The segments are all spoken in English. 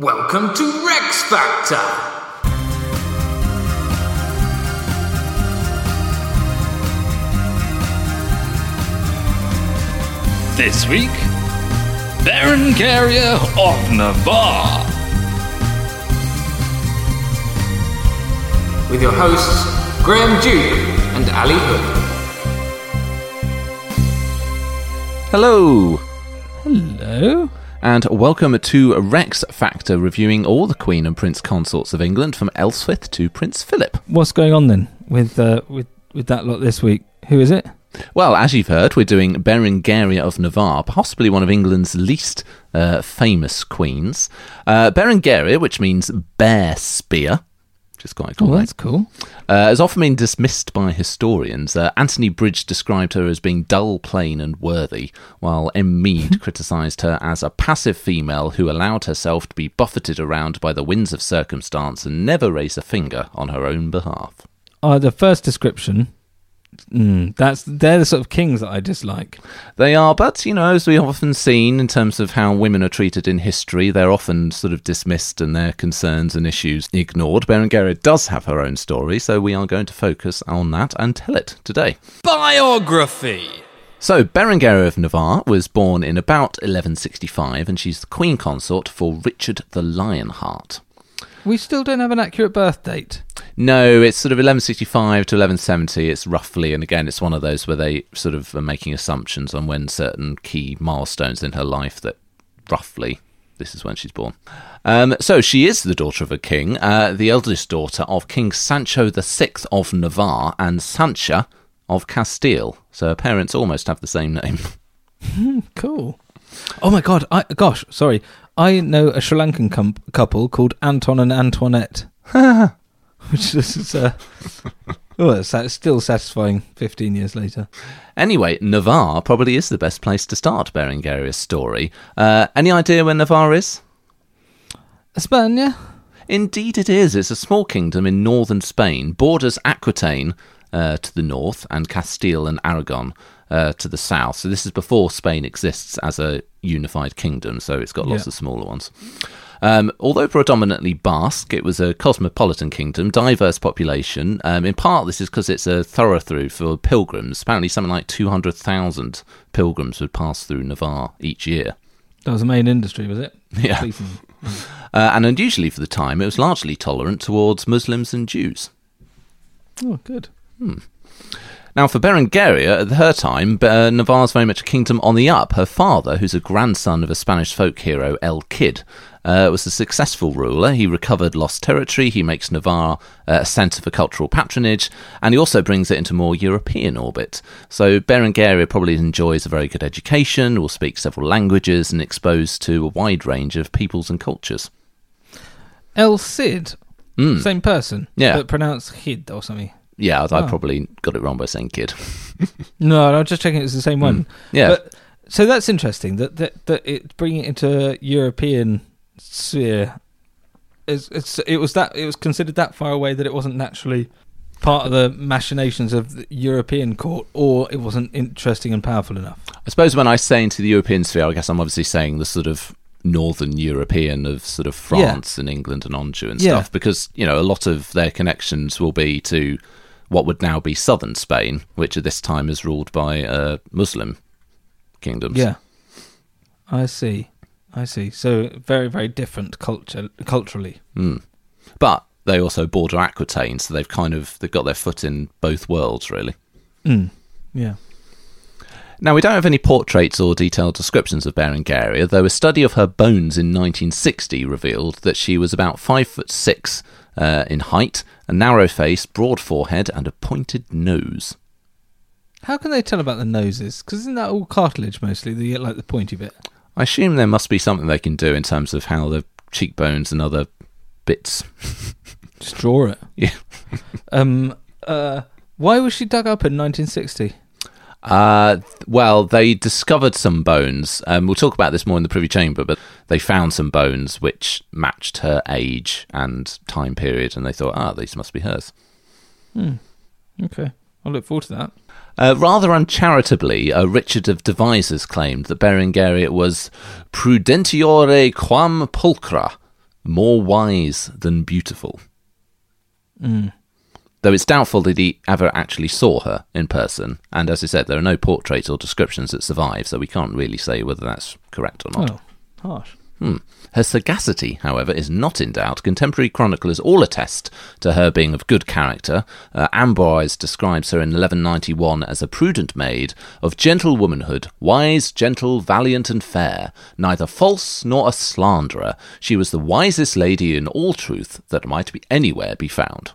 Welcome to Rex Factor! This week, Berengaria of Navarre. With your hosts, Graham Duke and Ali Hood. Hello, Hello. And welcome to Rex Factor, reviewing all the Queen and Prince consorts of England from Ealhswith to Prince Philip. What's going on then with uh, with with that lot this week? Who is it? Well, as you've heard, we're doing Berengaria of Navarre, possibly one of England's least uh, famous queens. Uh, Berengaria, which means bear spear, which is quite cool. Oh, that's cool. uh, has often been dismissed by historians. Uh, Anthony Bridge described her as being dull, plain, and worthy, while M. Meade criticised her as a passive female who allowed herself to be buffeted around by the winds of circumstance and never raised a finger on her own behalf. Uh, the first description. Mm, that's they're the sort of kings that I dislike. They are, but you know, as we've often seen in terms of how women are treated in history, they're often sort of dismissed and their concerns and issues ignored. Berengaria does have her own story, so we are going to focus on that and tell it today. Biography! So, Berengaria of Navarre was born in about 1165, and she's the queen consort for Richard the Lionheart. We still don't have an accurate birth date. No, it's sort of 1165 to 1170. It's roughly, and again, it's one of those where they sort of are making assumptions on when certain key milestones in her life that roughly this is when she's born. Um, so she is the daughter of a king, uh, the eldest daughter of King Sancho VI of Navarre and Sancha of Castile. So her parents almost have the same name. Cool. Oh my god! I gosh, sorry. I know a Sri Lankan com- couple called Anton and Antoinette, which is uh, oh, it's sa- still satisfying. Fifteen years later. Anyway, Navarre probably is the best place to start Berengaria's story. Uh, any idea where Navarre is? España. Indeed, it is. It's a small kingdom in northern Spain, borders Aquitaine uh, to the north and Castile and Aragon uh, to the south. So, this is before Spain exists as a unified kingdom, so it's got lots Yeah. of smaller ones. Um, although predominantly Basque, it was a cosmopolitan kingdom, diverse population. Um, in part, this is because it's a thoroughfare for pilgrims. Apparently, something like 200,000 pilgrims would pass through Navarre each year. That was the main industry, was it? Yeah. Uh, and unusually for the time, it was largely tolerant towards Muslims and Jews. Oh, good. Now, for Berengaria, at her time, uh, Navarre's very much a kingdom on the up. Her father, who's a grandson of a Spanish folk hero, El Cid, uh, was a successful ruler. He recovered lost territory, he makes Navarre uh, a centre for cultural patronage, and he also brings it into more European orbit. So, Berengaria probably enjoys a very good education, will speak several languages, and exposed to a wide range of peoples and cultures. El Cid, Mm. same person, Yeah. but pronounced Hid or something. Yeah, I Oh. probably got it wrong by saying kid. No, I'm just checking it's the same one. Mm. Yeah. But, so that's interesting that that, that it bringing it into European sphere. It's, it's it was that it was considered that far away that it wasn't naturally part of the machinations of the European court, or it wasn't interesting and powerful enough. I suppose when I say into the European sphere, I guess I'm obviously saying the sort of northern European of sort of France and England and Anjou and Yeah. stuff, because you know a lot of their connections will be to what would now be southern Spain, which at this time is ruled by uh, Muslim kingdoms. Yeah, I see, I see. So very very different culture culturally. Mm. but they also border Aquitaine, so they've kind of they've got their foot in both worlds really. Mm. Yeah. Now, we don't have any portraits or detailed descriptions of Berengaria, though a study of her bones in 1960 revealed that she was about five foot six uh, in height, a narrow face, broad forehead, and a pointed nose. How can they tell about the noses? Because isn't that all cartilage mostly? The like the pointy bit. I assume there must be something they can do in terms of how the cheekbones and other bits. Just draw it. Yeah. Um. Uh. Why was she dug up in 1960? Uh, well, they discovered some bones. Um, we'll talk about this more in the Privy Chamber, but they found some bones which matched her age and time period, and they thought, ah, these must be hers. Okay, I'll look forward to that. Uh, rather uncharitably, uh, Richard of Devizes claimed that Berengaria was prudentiore quam pulchra, more wise than beautiful. Though it's doubtful that he ever actually saw her in person, and as I said, there are no portraits or descriptions that survive, so we can't really say whether that's correct or not. Oh, harsh. Hmm. Her sagacity, however, is not in doubt. Contemporary chroniclers all attest to her being of good character. Uh, Ambroise describes her in 1191 as a prudent maid, of gentle womanhood, wise, gentle, valiant, and fair, neither false nor a slanderer. She was the wisest lady in all truth that might be anywhere be found.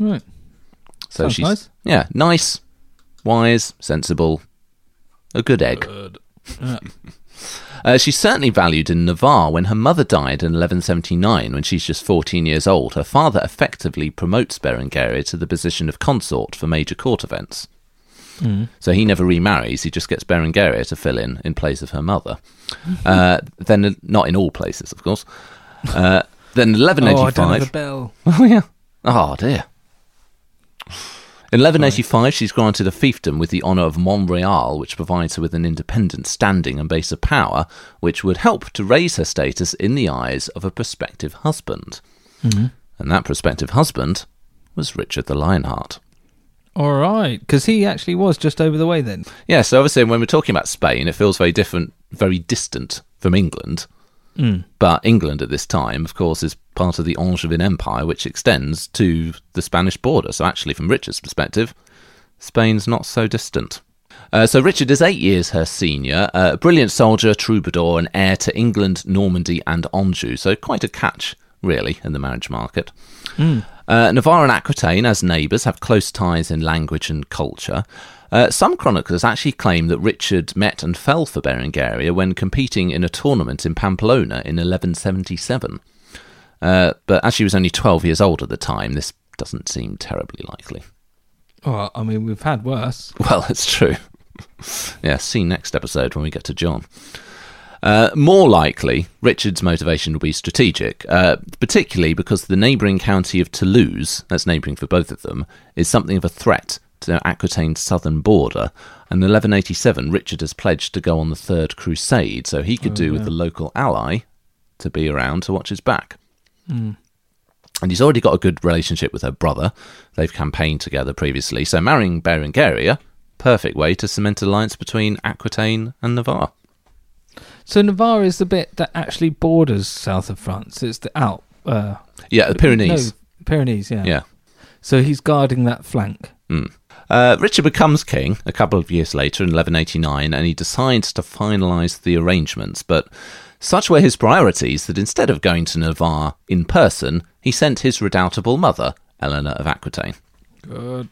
Right. So Sounds she's nice. yeah, nice, wise, sensible, a good egg. Uh, she's certainly valued in Navarre. When her mother died in 1179, when she's just 14 years old, her father effectively promotes Berengaria to the position of consort for major court events. So he never remarries, he just gets Berengaria to fill in in place of her mother. Uh, then, not in all places, of course. Uh, then Oh, I don't have 1185. a bell. Oh, yeah. Oh, dear. In 1185, she's granted a fiefdom with the honour of Montreal, which provides her with an independent standing and base of power, which would help to raise her status in the eyes of a prospective husband. Mm-hmm. And that prospective husband was Richard the Lionheart. All right, because he actually was just over the way then. Yeah, so obviously when we're talking about Spain, it feels very different, very distant from England. But England at this time, of course, is part of the Angevin Empire, which extends to the Spanish border. So actually, from Richard's perspective, Spain's not so distant. Uh, so Richard is eight years her senior, uh, a brilliant soldier, troubadour, and heir to England, Normandy, and Anjou. So quite a catch, really, in the marriage market. Uh, Navarre and Aquitaine, as neighbours, have close ties in language and culture. Uh, some chroniclers actually claim that Richard met and fell for Berengaria when competing in a tournament in Pamplona in 1177. Uh, but as she was only 12 years old at the time, this doesn't seem terribly likely. Well, I mean, we've had worse. Well, it's true. yeah, see next episode when we get to John. Uh, more likely, Richard's motivation will be strategic, uh, particularly because the neighbouring county of Toulouse, that's neighbouring for both of them, is something of a threat to uh, Aquitaine's southern border. And in 1187, Richard has pledged to go on the Third Crusade, so he could oh, do with the local ally to be around to watch his back. Hmm. And he's already got a good relationship with her brother. They've campaigned together previously, so marrying Berengaria, perfect way to cement an alliance between Aquitaine and Navarre. So Navarre is the bit that actually borders south of France. It's the Alp. Uh, Yeah, the Pyrenees. No, Pyrenees, yeah. Yeah. So he's guarding that flank. Hmm. Uh, Richard becomes king a couple of years later in 1189, and he decides to finalise the arrangements. But such were his priorities that instead of going to Navarre in person, he sent his redoubtable mother, Eleanor of Aquitaine. Good.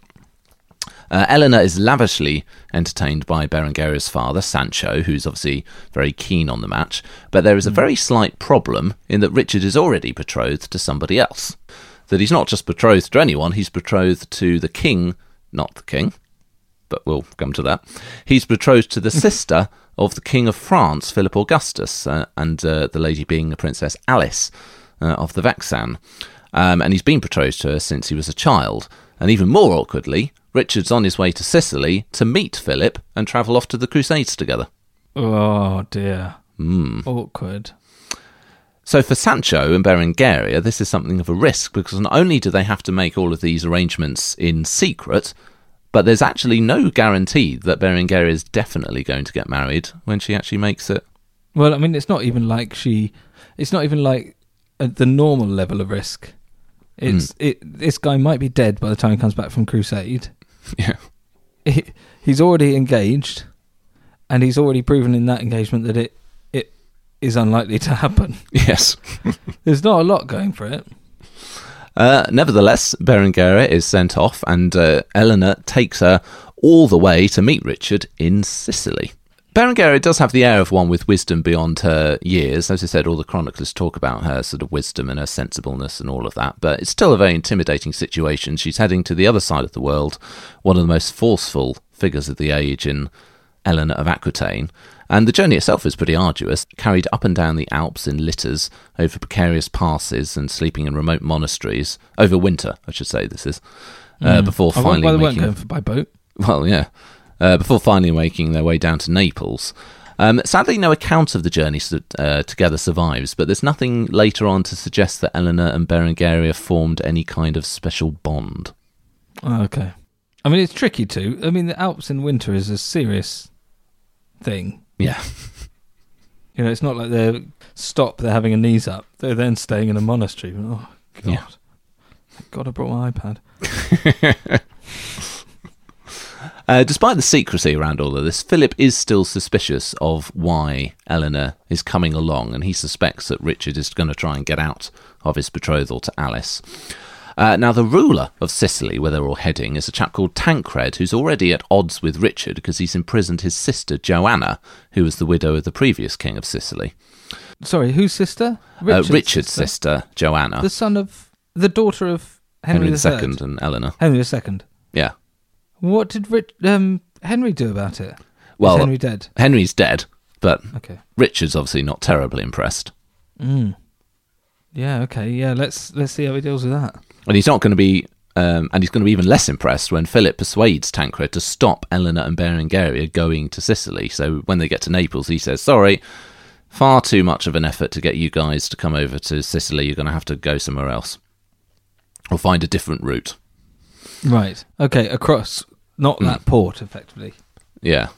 Uh, Eleanor is lavishly entertained by Berengaria's father, Sancho, who's obviously very keen on the match. But there is a very slight problem in that Richard is already betrothed to somebody else. That he's not just betrothed to anyone, he's betrothed to the king, not the king, but we'll come to that. He's betrothed to the sister of the King of France, Philip Augustus, uh, and uh, the lady being the Princess Alice uh, of the Vexin. Um, and he's been betrothed to her since he was a child. And even more awkwardly, Richard's on his way to Sicily to meet Philip and travel off to the Crusades together. Oh dear. Hmm. Awkward. So for Sancho and Berengaria, this is something of a risk because not only do they have to make all of these arrangements in secret, but there's actually no guarantee that Berengaria is definitely going to get married when she actually makes it. Well, I mean, it's not even like she. It's not even like at the normal level of risk. It's hmm. it. This guy might be dead by the time he comes back from Crusade. Yeah. He, he's already engaged, and he's already proven in that engagement that it is unlikely to happen. Yes. There's not a lot going for it. Uh, nevertheless, Berengaria is sent off, and uh, Eleanor takes her all the way to meet Richard in Sicily. Berengaria does have the air of one with wisdom beyond her years. As I said, all the chroniclers talk about her sort of wisdom and her sensibleness and all of that, but it's still a very intimidating situation. She's heading to the other side of the world, one of the most forceful figures of the age in Eleanor of Aquitaine. And the journey itself is pretty arduous, carried up and down the Alps in litters, over precarious passes, and sleeping in remote monasteries, over winter, I should say this is, uh, before I finally why they weren't making... going for by boat. Well, yeah. Uh, before finally making their way down to Naples. Um, sadly, no account of the journey uh, together survives, but there's nothing later on to suggest that Eleanor and Berengaria formed any kind of special bond. Oh, okay. I mean, it's tricky too. I mean, the Alps in winter is a serious thing. Yeah. You know, it's not like they're stop, they're having a knees up. They're then staying in a monastery. Oh, God. Yeah. Thank God I brought my iPad. Uh, despite the secrecy around all of this, Philip is still suspicious of why Eleanor is coming along, and he suspects that Richard is going to try and get out of his betrothal to Alice. Uh, now, the ruler of Sicily, where they're all heading, is a chap called Tancred, who's already at odds with Richard because he's imprisoned his sister Joanna, who was the widow of the previous king of Sicily. Sorry, whose sister? uh, Richard's sister, Joanna, The son of, the daughter of Henry, Henry II. II and Eleanor. Henry II. Yeah. What did Rich, um, Henry do about it? Well, is Henry dead? Henry's dead, but Okay. Richard's obviously not terribly impressed. Mm. Yeah. Okay. Yeah. Let's let's see how he deals with that. And he's not going to be, um, and he's going to be even less impressed when Philip persuades Tancred to stop Eleanor and Berengaria going to Sicily. So when they get to Naples, he says, "Sorry, far too much of an effort to get you guys to come over to Sicily. You're going to have to go somewhere else, or find a different route." Right. Okay. Across, not that port, effectively. Yeah.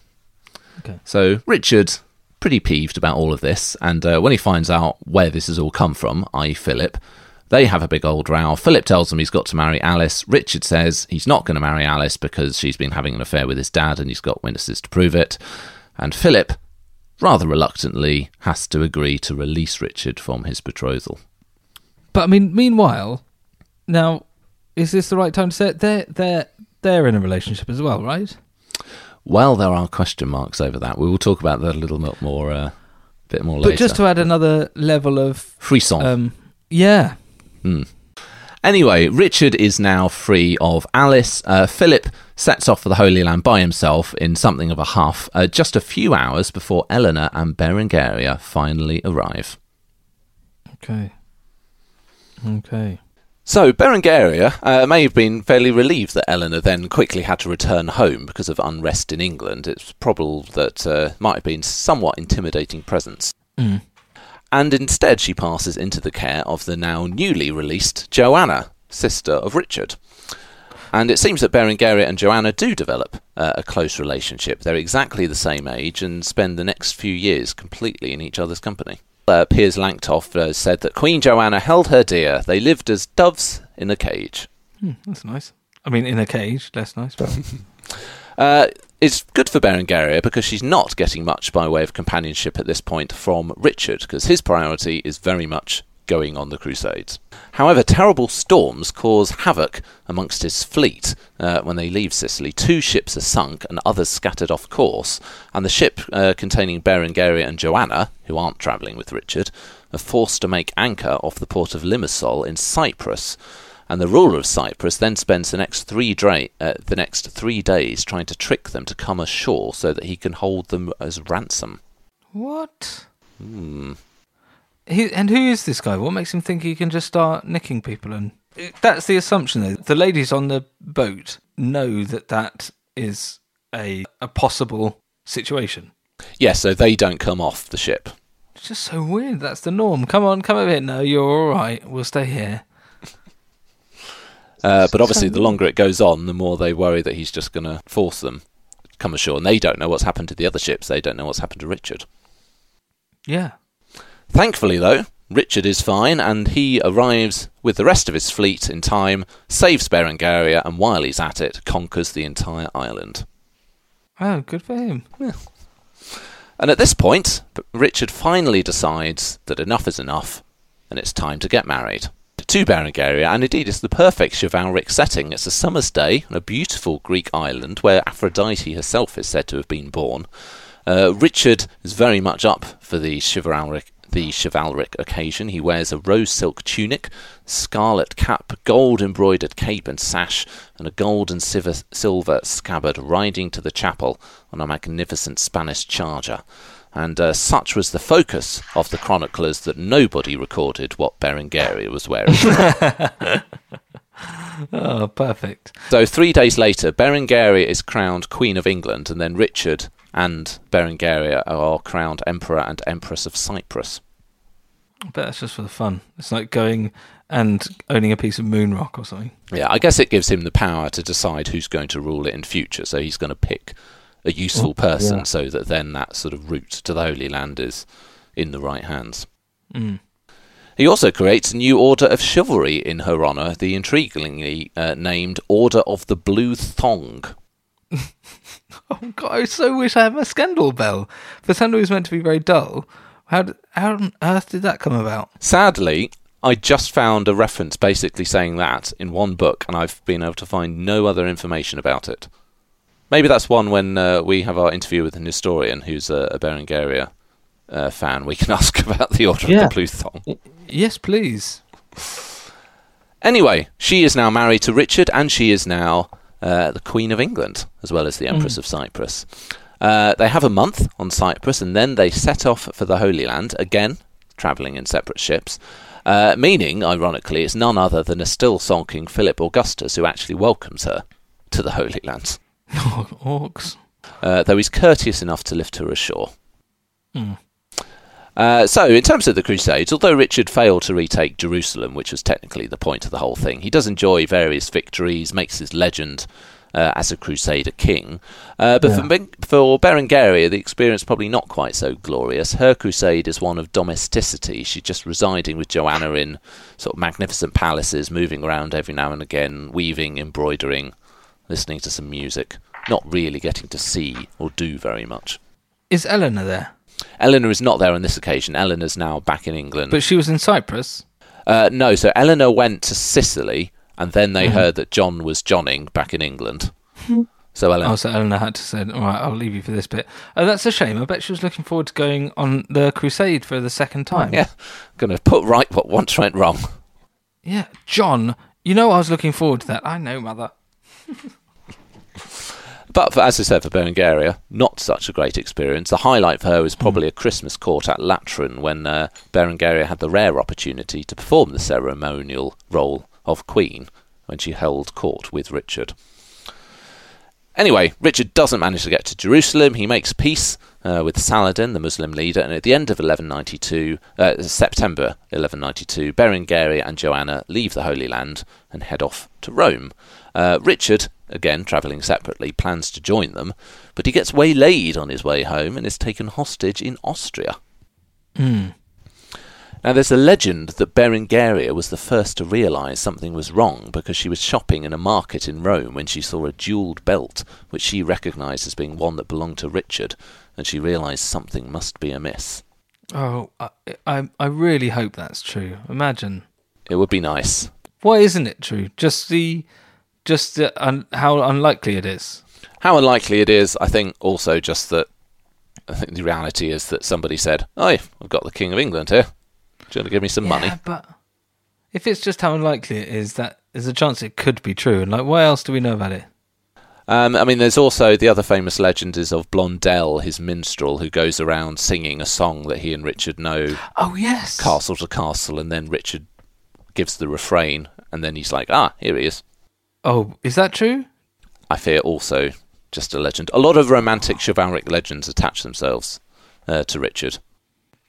Okay. So Richard, pretty peeved about all of this, and uh, when he finds out where this has all come from, i.e., Philip, they have a big old row. Philip tells him he's got to marry Alice. Richard says he's not going to marry Alice because she's been having an affair with his dad, and he's got witnesses to prove it. And Philip, rather reluctantly, has to agree to release Richard from his betrothal. But I mean, meanwhile, now is this the right time to say it? They're they're they're in a relationship as well, right? Well, there are question marks over that. We will talk about that a little bit more, uh, bit more later. But just to add another level of, frisson. um, yeah, Anyway, Richard is now free of Alice. Uh, Philip sets off for the Holy Land by himself in something of a huff, uh, just a few hours before Eleanor and Berengaria finally arrive. okay, okay. So, Berengaria uh, may have been fairly relieved that Eleanor then quickly had to return home because of unrest in England. It's probable that uh, might have been somewhat intimidating presence. Mm. And instead, she passes into the care of the now newly released Joanna, sister of Richard. And it seems that Berengaria and Joanna do develop uh, a close relationship. They're exactly the same age and spend the next few years completely in each other's company. Uh, Piers Langtoft uh, said that Queen Joanna held her dear. They lived as doves in a cage. Hmm, that's nice. I mean, in a cage, less nice. But Uh, it's good for Berengaria because she's not getting much by way of companionship at this point from Richard, because his priority is very much going on the Crusades. However, terrible storms cause havoc amongst his fleet uh, when they leave Sicily. Two ships are sunk and others scattered off course, and the ship uh, containing Berengaria and Joanna, who aren't travelling with Richard, are forced to make anchor off the port of Limassol in Cyprus and the ruler of Cyprus then spends the next three dra- uh, the next three days trying to trick them to come ashore so that he can hold them as ransom. what? Hmm. He, and who is this guy? What makes him think he can just start nicking people? And that's the assumption. Though the ladies on the boat know that that is a a possible situation. Yeah, so they don't come off the ship. It's just so weird. That's the norm. Come on, come over here. No, you're all right. We'll stay here. Uh, but obviously, the longer it goes on, the more they worry that he's just going to force them to come ashore, and they don't know what's happened to the other ships. They don't know what's happened to Richard. Yeah. Thankfully, though, Richard is fine, and he arrives with the rest of his fleet in time, saves Berengaria, and while he's at it, conquers the entire island. Oh, good for him. And at this point, Richard finally decides that enough is enough and it's time to get married. To Berengaria, and indeed it's the perfect chivalric setting. It's a summer's day on a beautiful Greek island where Aphrodite herself is said to have been born. Uh, Richard is very much up for the chivalric, the chivalric occasion. He wears a rose silk tunic, scarlet cap, gold embroidered cape and sash, and a gold and silver, silver scabbard, riding to the chapel on a magnificent Spanish charger. And uh, such was the focus of the chroniclers that nobody recorded what Berengaria was wearing. Oh, perfect. So three days later, Berengaria is crowned Queen of England, and then Richard and Berengaria are crowned Emperor and Empress of Cyprus. I bet that's just for the fun. It's like going and owning a piece of moon rock or something. Yeah, I guess it gives him the power to decide who's going to rule it in future. So he's going to pick a useful person yeah. so that then that sort of route to the Holy Land is in the right hands. Mm. He also creates a new order of chivalry in her honour, the intriguingly uh, named Order of the Blue Thong. Oh God, I so wish I had my scandal bell. For that was meant to be very dull, how did, how on earth did that come about? Sadly, I just found a reference basically saying that in one book, and I've been able to find no other information about it. Maybe that's one when uh, we have our interview with an historian who's a, a Berengaria uh, fan. We can ask about the Order Yeah. of the Blue Thong. Yes, please. Anyway, she is now married to Richard, and she is now uh, the Queen of England, as well as the Empress of Cyprus. Uh, they have a month on Cyprus, and then they set off for the Holy Land, again, travelling in separate ships. Uh, meaning, ironically, it's none other than a still sulking Philip Augustus who actually welcomes her to the Holy Land, Orcs. uh, though he's courteous enough to lift her ashore. Hmm. Uh, so, in terms of the Crusades, although Richard failed to retake Jerusalem, which was technically the point of the whole thing, he does enjoy various victories, makes his legend uh, as a Crusader king. Uh, but for, for Berengaria, the experience probably not quite so glorious. Her crusade is one of domesticity. She's just residing with Joanna in sort of magnificent palaces, moving around every now and again, weaving, embroidering, listening to some music, not really getting to see or do very much. Is Eleanor there? Eleanor is not there on this occasion. Eleanor's now back in England. But she was in Cyprus. Uh, no, so Eleanor went to Sicily, and then they heard that John was Johnning back in England. so Eleanor, Oh, so Eleanor had to say, "All right, I'll leave you for this bit." Oh, that's a shame. I bet she was looking forward to going on the crusade for the second time. yeah, going to put right what once went wrong. yeah. John, you know I was looking forward to that. I know, mother. But for, as I said, for Berengaria, not such a great experience. The highlight for her was probably a Christmas court at Latrun when uh, Berengaria had the rare opportunity to perform the ceremonial role of queen when she held court with Richard. Anyway, Richard doesn't manage to get to Jerusalem. He makes peace uh, with Saladin, the Muslim leader, and at the end of 1192, uh, September 1192, Berengaria and Joanna leave the Holy Land and head off to Rome. Uh, Richard, again travelling separately, plans to join them, but he gets waylaid on his way home and is taken hostage in Austria. Hmm. Now, there's a legend that Berengaria was the first to realise something was wrong because she was shopping in a market in Rome when she saw a jewelled belt, which she recognised as being one that belonged to Richard, and she realised something must be amiss. Oh, I, I, I really hope that's true. Imagine. It would be nice. Why isn't it true? Just the, just un, how unlikely it is. How unlikely it is, I think, also just that I think the reality is that somebody said, Oh, I've got the King of England here. Do you want to give me some money? But if it's just how unlikely it is, that there's a chance it could be true. And like, what else do we know about it? Um, I mean, there's also the other famous legend is of Blondel, his minstrel, who goes around singing a song that he and Richard know Oh yes, castle to castle, and then Richard gives the refrain, and then he's like, ah, here he is. Oh, is that true? I fear also just a legend. A lot of romantic chivalric legends attach themselves uh, to Richard.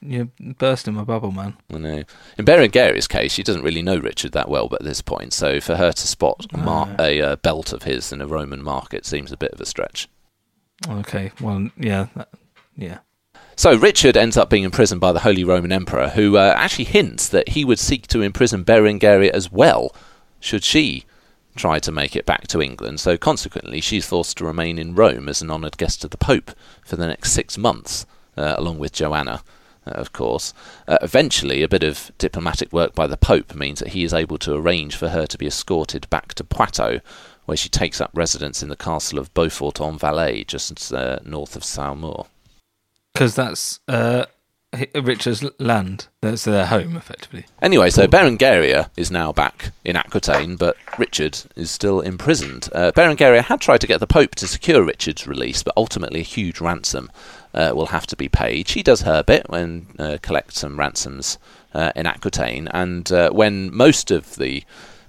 You're bursting my bubble, man. I know. In Berengaria's case, she doesn't really know Richard that well at this point, so for her to spot a, mar- a uh, belt of his in a Roman market seems a bit of a stretch. Okay, well, yeah, that, yeah. So Richard ends up being imprisoned by the Holy Roman Emperor, who uh, actually hints that he would seek to imprison Berengaria as well, should she try to make it back to England. So consequently, she's forced to remain in Rome as an honoured guest of the Pope for the next six months, uh, along with Joanna. Uh, of course. Uh, eventually, a bit of diplomatic work by the Pope means that he is able to arrange for her to be escorted back to Poitou, where she takes up residence in the castle of Beaufort en Vallée, just uh, north of Saumur. Because that's uh, Richard's land. That's their home, effectively. Anyway, so Berengaria is now back in Aquitaine, but Richard is still imprisoned. Uh, Berengaria had tried to get the Pope to secure Richard's release, but ultimately a huge ransom uh, will have to be paid. She does her bit and uh, collects some ransoms uh, in Aquitaine, and uh, when most of the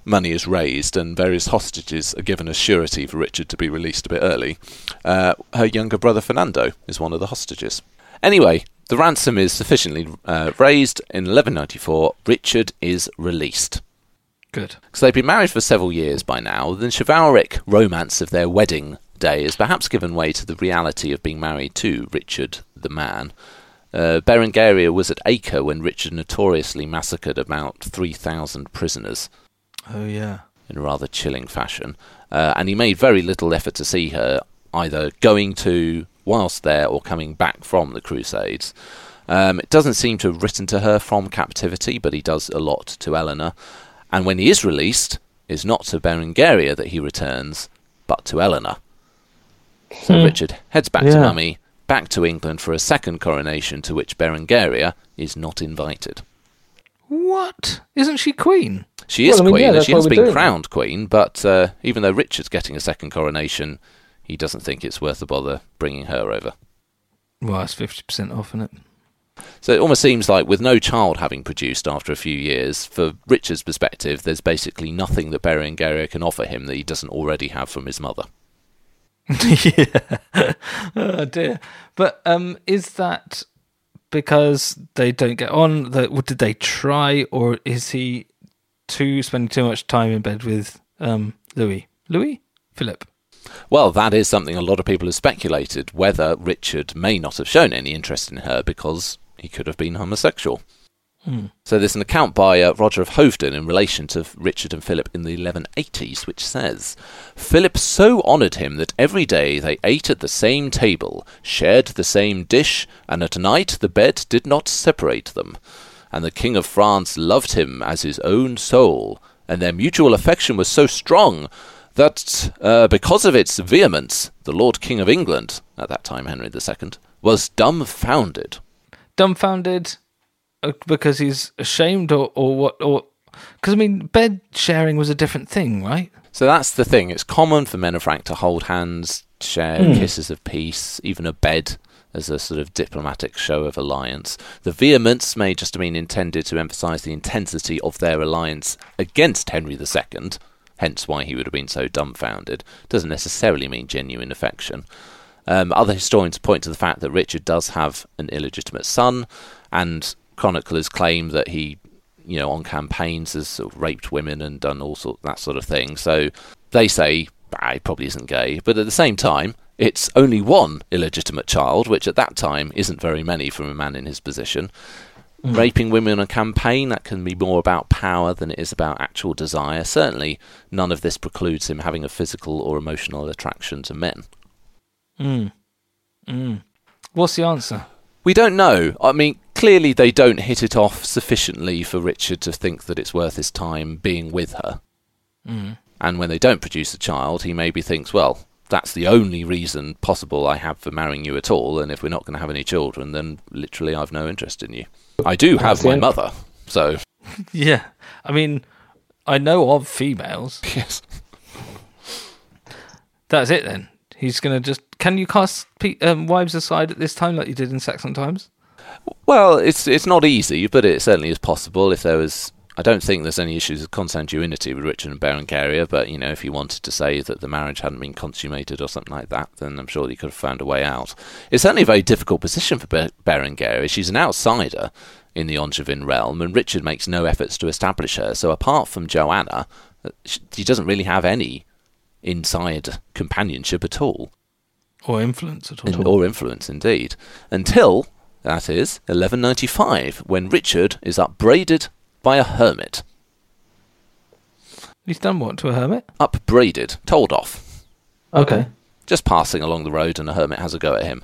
money is raised and various hostages are given as surety for Richard to be released a bit early, uh, her younger brother Fernando is one of the hostages. Anyway, the ransom is sufficiently uh, raised. In 1194, Richard is released. Good. Because they've been married for several years by now, the chivalric romance of their wedding day has perhaps given way to the reality of being married to Richard the man. Uh, Berengaria was at Acre when Richard notoriously massacred about 3,000 prisoners Oh yeah. in a rather chilling fashion, uh, and he made very little effort to see her either going to, whilst there, or coming back from the Crusades. Um, it doesn't seem to have written to her from captivity, but he does a lot to Eleanor. And when he is released, it's not to Berengaria that he returns, but to Eleanor. So Richard heads back to Mummy, back to England for a second coronation to which Berengaria is not invited. What? Isn't she queen? She is Well, I mean, queen, yeah, and she has we're been crowned queen, but uh, even though Richard's getting a second coronation, he doesn't think it's worth the bother bringing her over. Well, it's fifty percent off, isn't it? So it almost seems like, with no child having produced after a few years, for Richard's perspective, there's basically nothing that Berengaria can offer him that he doesn't already have from his mother. yeah. oh dear. But um, is that because they don't get on? That what did they try, or is he too spending too much time in bed with um Louis? Louis Philip. Well, that is something a lot of people have speculated whether Richard may not have shown any interest in her because he could have been homosexual. So there's an account by uh, Roger of Hoveden in relation to Richard and Philip in the 1180s, which says Philip so honoured him that every day they ate at the same table, shared the same dish, and at night the bed did not separate them. And the King of France loved him as his own soul, and their mutual affection was so strong that, uh, because of its vehemence, the Lord King of England, at that time Henry II, was dumbfounded. Dumbfounded uh, because he's ashamed, or or what? Or because I mean, bed sharing was a different thing, right? So that's the thing. It's common for men of rank to hold hands, share kisses of peace, even a bed as a sort of diplomatic show of alliance. The vehemence may just have been intended to emphasise the intensity of their alliance against Henry II, hence why he would have been so dumbfounded. Doesn't necessarily mean genuine affection. Um, other historians point to the fact that Richard does have an illegitimate son, and chroniclers claim that he, you know, on campaigns has sort of raped women and done all sort that sort of thing. So they say ah, he probably isn't gay, but at the same time, it's only one illegitimate child, which at that time isn't very many from a man in his position. Raping women on a campaign, that can be more about power than it is about actual desire. Certainly, none of this precludes him having a physical or emotional attraction to men. Mm. Mm. What's the answer? We don't know. I mean, clearly they don't hit it off sufficiently for Richard to think that it's worth his time being with her. Mm. And when they don't produce a child, he maybe thinks, well, that's the only reason possible I have for marrying you at all, and if we're not going to have any children, then literally I've no interest in you. I do have That's my mother, so. Yeah, I mean, I know of females. Yes. That's it then. He's gonna just. Can you cast pe- um, wives aside at this time like you did in Saxon times? Well, it's it's not easy, but it certainly is possible. If there was, I don't think there's any issues of consanguinity with Richard and Berengaria, but you know, if he wanted to say that the marriage hadn't been consummated or something like that, then I'm sure he could have found a way out. It's certainly a very difficult position for Be- Berengaria. She's an outsider in the Angevin realm, and Richard makes no efforts to establish her. So apart from Joanna, uh, she doesn't really have any inside companionship at all Or influence at all? in, or influence indeed, until that is 1195, when Richard is upbraided by a hermit. He's done what to a hermit? Upbraided, told off, Okay. just passing along the road, and a hermit has a go at him.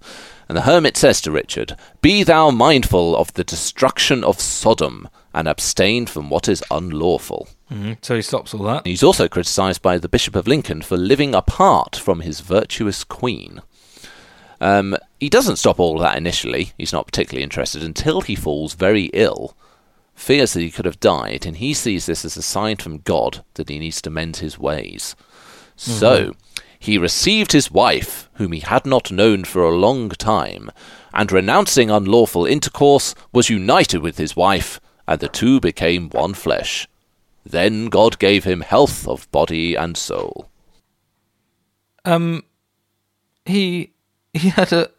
And the hermit says to Richard, "Be thou mindful of the destruction of Sodom, and abstain from what is unlawful." Mm. So he stops all that. He's also criticised by the Bishop of Lincoln for living apart from his virtuous queen. Um, he doesn't stop all that initially. He's not particularly interested until he falls very ill, fears that he could have died, and he sees this as a sign from God that he needs to mend his ways. So, he received his wife, whom he had not known for a long time, and renouncing unlawful intercourse, was united with his wife, and the two became one flesh. Then God gave him health of body and soul. Um, he he had a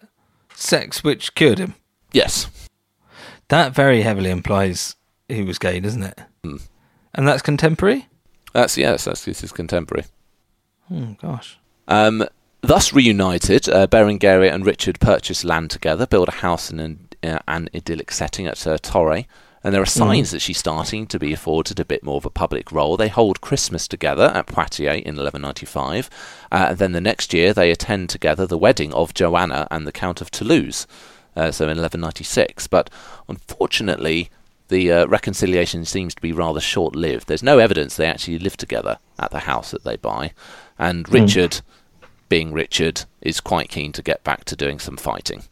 sex which cured him. Yes. That very heavily implies he was gay, doesn't it? And that's contemporary. That's yes, that's this is contemporary. Oh gosh. Um, thus reunited, uh, Berengaria and Richard purchase land together, build a house in an, uh, an idyllic setting at uh, Thorée, and there are signs that she's starting to be afforded a bit more of a public role. They hold Christmas together at Poitiers in 1195, uh, and then the next year they attend together the wedding of Joanna and the Count of Toulouse, uh, so in 1196. But unfortunately, the uh, reconciliation seems to be rather short lived. There's no evidence they actually live together at the house that they buy, and Richard, being Richard, is quite keen to get back to doing some fighting.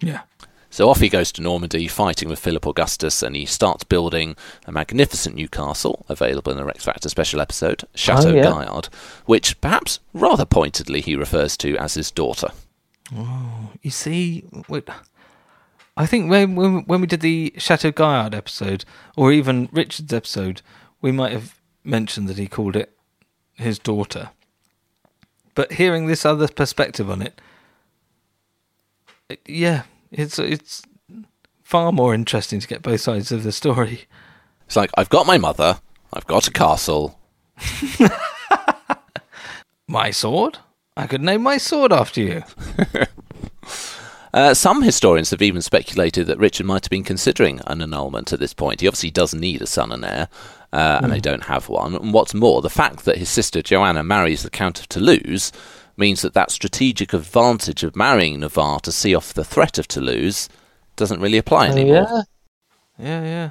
Yeah. So off he goes to Normandy, fighting with Philip Augustus, and he starts building a magnificent new castle, available in the Rex Factor special episode, Chateau Oh, yeah. Gaillard, which perhaps rather pointedly he refers to as his daughter. Oh, you see, wait, I think when, when when we did the Chateau Gaillard episode, or even Richard's episode, we might have mentioned that he called it his daughter. But hearing this other perspective on it, it- yeah, it's it's far more interesting to get both sides of the story. It's like, I've got my mother, I've got a castle. My sword? I could name my sword after you. Uh, some historians have even speculated that Richard might have been considering an annulment at this point. He obviously does need a son and heir, uh, and they don't have one. And what's more, the fact that his sister Joanna marries the Count of Toulouse means that that strategic advantage of marrying Navarre to see off the threat of Toulouse doesn't really apply Oh, anymore. yeah. Yeah, yeah.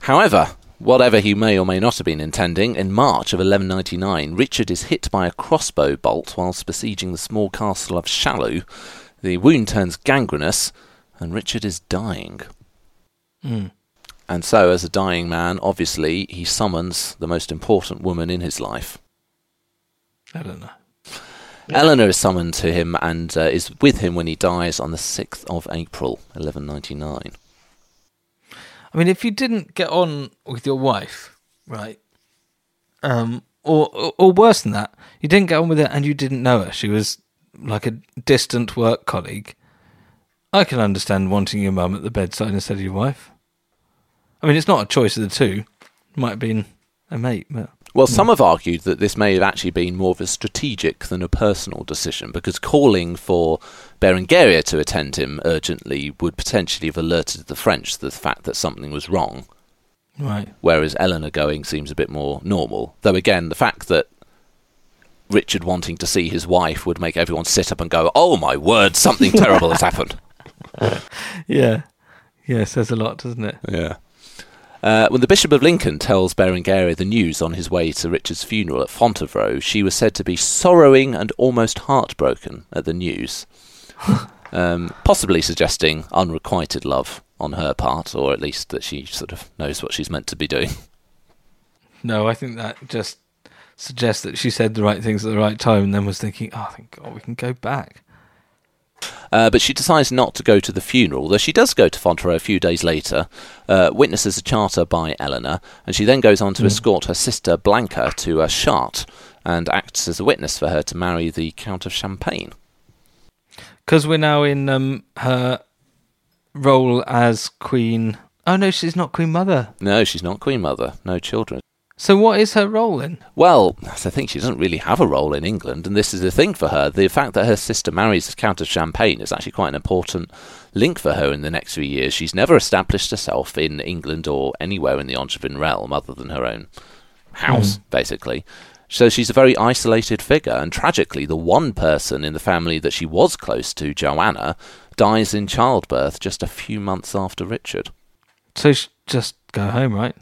However, whatever he may or may not have been intending, in March of 1199, Richard is hit by a crossbow bolt whilst besieging the small castle of Châlus. The wound turns gangrenous, and Richard is dying. Mm. And so, as a dying man, obviously, he summons the most important woman in his life. Don't. Eleanor is summoned to him and uh, is with him when he dies on the 6th of April, 1199. I mean, if you didn't get on with your wife, right, um, or, or or worse than that, you didn't get on with her and you didn't know her. She was like a distant work colleague. I can understand wanting your mum at the bedside instead of your wife. I mean, it's not a choice of the two. Might have been a mate, but Well, hmm. some have argued that this may have actually been more of a strategic than a personal decision because calling for Berengaria to attend him urgently would potentially have alerted the French to the fact that something was wrong, right. whereas Eleanor going seems a bit more normal. Though, again, the fact that Richard wanting to see his wife would make everyone sit up and go, Oh my word, something terrible has happened. Yeah, yeah, says a lot, doesn't it? Yeah. Uh, when the Bishop of Lincoln tells Berengaria the news on his way to Richard's funeral at Fontevraud, she was said to be sorrowing and almost heartbroken at the news, um, possibly suggesting unrequited love on her part, or at least that she sort of knows what she's meant to be doing. No, I think that just suggests that she said the right things at the right time and then was thinking, oh, thank God we can go back. Uh, but she decides not to go to the funeral, though she does go to Fontevraud a few days later, uh, witnesses a charter by Eleanor, and she then goes on to escort her sister Blanca to uh, Chartres and acts as a witness for her to marry the Count of Champagne. Because we're now in um, her role as Queen. Oh, no, she's not Queen Mother. No, she's not Queen Mother, no children. So what is her role in? Well, that's the thing, she doesn't really have a role in England, and this is the thing for her. The fact that her sister marries the Count of Champagne is actually quite an important link for her in the next few years. She's never established herself in England or anywhere in the Angevin realm other than her own house, hmm. basically. So she's a very isolated figure, and tragically, the one person in the family that she was close to, Joanna, dies in childbirth just a few months after Richard. So sh- just go home, right?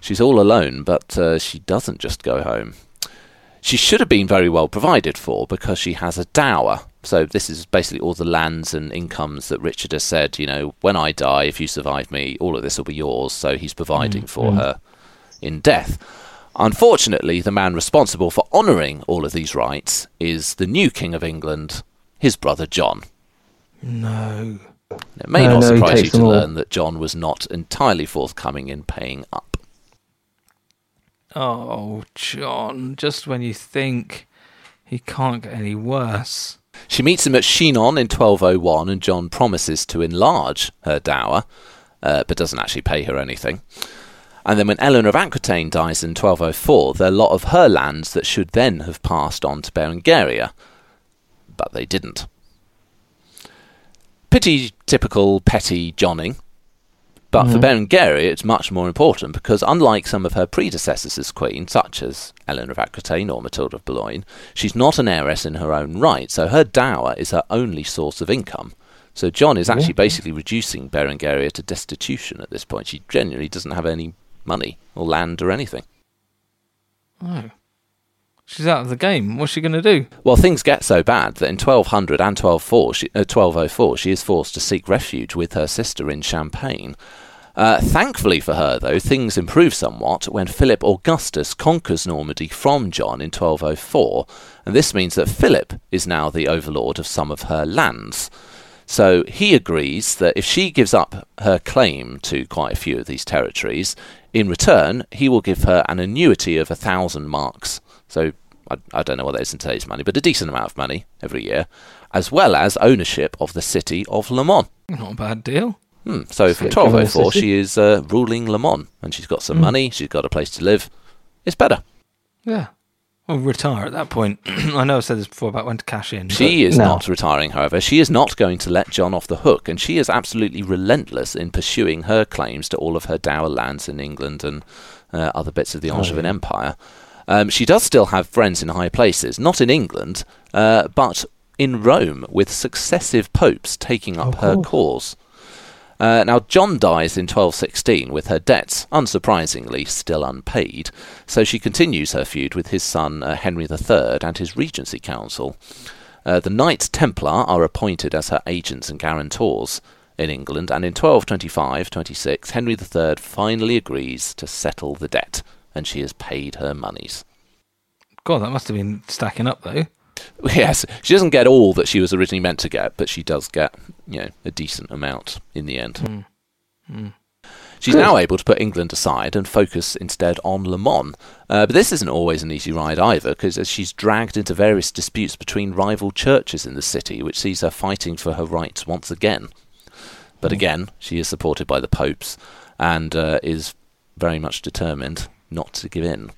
She's all alone, but uh, she doesn't just go home. She should have been very well provided for because she has a dower. So this is basically all the lands and incomes that Richard has said, you know, when I die, if you survive me, all of this will be yours. So he's providing for her in death. Unfortunately, the man responsible for honouring all of these rights is the new King of England, his brother John. No. It may No, not no, surprise you to learn that John was not entirely forthcoming in paying up. Oh, John, just when you think he can't get any worse. She meets him at Chinon in 1201, and John promises to enlarge her dower, uh, but doesn't actually pay her anything. And then when Eleanor of Aquitaine dies in 1204, there are a lot of her lands that should then have passed on to Berengaria, but they didn't. Pretty typical petty Johnning. But for mm-hmm. Berengaria, it's much more important because, unlike some of her predecessors as queen, such as Eleanor of Aquitaine or Matilda of Boulogne, she's not an heiress in her own right, so her dower is her only source of income. So John is actually basically reducing Berengaria to destitution at this point. She genuinely doesn't have any money or land or anything. Oh. She's out of the game. What's she going to do? Well, things get so bad that in 1200 and 1204, she, uh, 1204, she is forced to seek refuge with her sister in Champagne. Uh, thankfully for her, though, things improve somewhat when Philip Augustus conquers Normandy from John in 1204, and this means that Philip is now the overlord of some of her lands. So he agrees that if she gives up her claim to quite a few of these territories, in return, he will give her an annuity of a thousand marks. So I, I don't know what that is in today's money, but a decent amount of money every year, as well as ownership of the city of Le Mans. Not a bad deal. Hmm. So from Good 1204, she is uh, ruling Le Mans, and she's got some Hmm. money, she's got a place to live. It's better. Yeah. Well, retire at that point. I know I've said this before about when to cash in. She is No. not retiring, however. She is not going to let John off the hook, and she is absolutely relentless in pursuing her claims to all of her dower lands in England and uh, other bits of the Angevin Empire. Um, she does still have friends in high places, not in England, uh, but in Rome, with successive popes taking up Oh, her cool. cause. Uh, now, John dies in 1216 with her debts, unsurprisingly, still unpaid, so she continues her feud with his son uh, Henry III and his Regency Council. Uh, the Knights Templar are appointed as her agents and guarantors in England, and in 1225 26, Henry III finally agrees to settle the debt, and she has paid her monies. God, that must have been stacking up, though. Yes, she doesn't get all that she was originally meant to get, but she does get, you know, a decent amount in the end. She's now able to put England aside and focus instead on Le Mans. Uh, but this isn't always an easy ride either, because as she's dragged into various disputes between rival churches in the city, which sees her fighting for her rights once again. But again, she is supported by the popes and uh, is very much determined not to give in.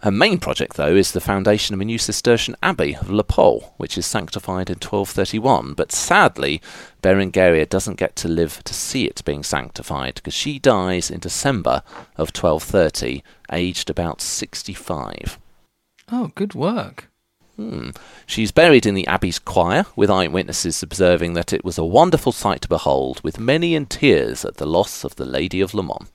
Her main project, though, is the foundation of a new Cistercian abbey of Le Pole, which is sanctified in 1231. But sadly, Berengaria doesn't get to live to see it being sanctified because she dies in December of 1230, aged about 65. Oh, good work. Hmm. She's buried in the abbey's choir, with eyewitnesses observing that it was a wonderful sight to behold, with many in tears at the loss of the Lady of Le Mans.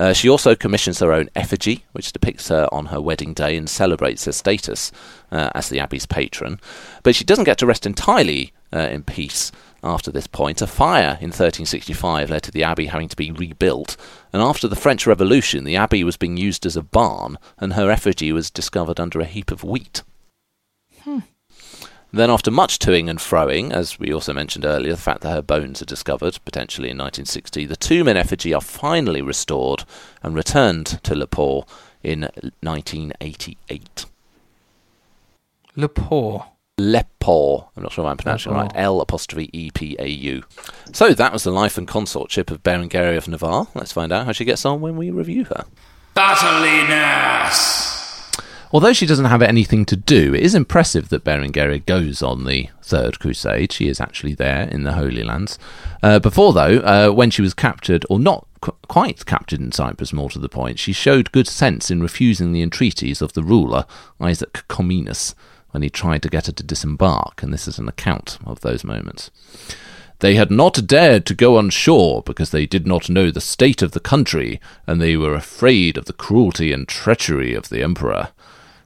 Uh, she also commissions her own effigy, which depicts her on her wedding day and celebrates her status uh, as the abbey's patron. But she doesn't get to rest entirely uh, in peace after this point. A fire in 1365 led to the abbey having to be rebuilt, and after the French Revolution, the abbey was being used as a barn, and her effigy was discovered under a heap of wheat. Then, after much toing and froing, as we also mentioned earlier, the fact that her bones are discovered, potentially in 1960, the tomb and effigy are finally restored and returned to Le Port in 1988. Le Poor. Lepau. I'm not sure if I'm pronouncing it right. L apostrophe E P A U. So that was the life and consortship of Berengaria of Navarre. Let's find out how she gets on when we review her. Battliness! Although she doesn't have anything to do, it is impressive that Berengaria goes on the Third Crusade. She is actually there in the Holy Lands. Uh, before, though, uh, when she was captured, or not qu- quite captured in Cyprus, more to the point, she showed good sense in refusing the entreaties of the ruler, Isaac Comnenus, when he tried to get her to disembark, and this is an account of those moments. They had not dared to go on shore because they did not know the state of the country, and they were afraid of the cruelty and treachery of the emperor.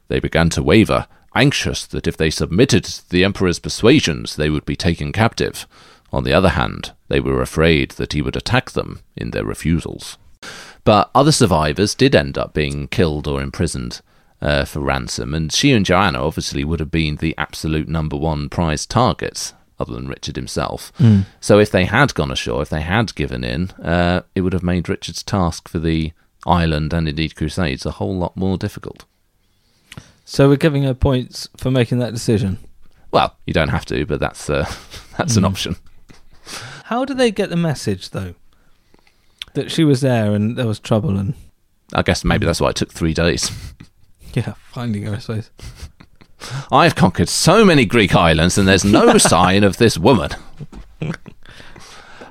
They began to waver, anxious that if they submitted to the emperor's persuasions, they would be taken captive. On the other hand, they were afraid that he would attack them in their refusals. But other survivors did end up being killed or imprisoned uh, for ransom, and she and Joanna obviously would have been the absolute number one prize targets, other than Richard himself. So if they had gone ashore, if they had given in, uh, it would have made Richard's task for the island and indeed Crusades a whole lot more difficult. So we're giving her points for making that decision. Well, you don't have to, but that's uh, that's an Mm. option. How do they get the message though? That she was there and there was trouble and I guess maybe that's why it took three days. yeah, finding her, I suppose. I've conquered so many Greek islands, and there's no sign of this woman.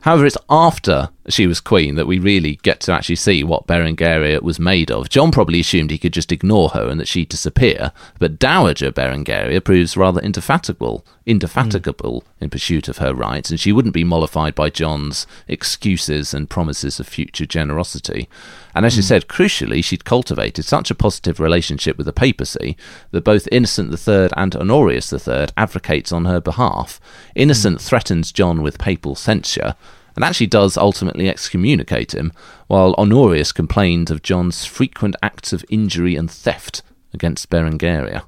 However, it's after she was queen that we really get to actually see what Berengaria was made of. John probably assumed he could just ignore her and that she'd disappear, but Dowager Berengaria proves rather indefatigable, indefatigable hmm. in pursuit of her rights, and she wouldn't be mollified by John's excuses and promises of future generosity. And as she hmm. said, crucially, she'd cultivated such a positive relationship with the papacy that both Innocent III and Honorius III advocates on her behalf. Innocent hmm. threatens John with papal censure and actually does ultimately excommunicate him, while Honorius complained of John's frequent acts of injury and theft against Berengaria.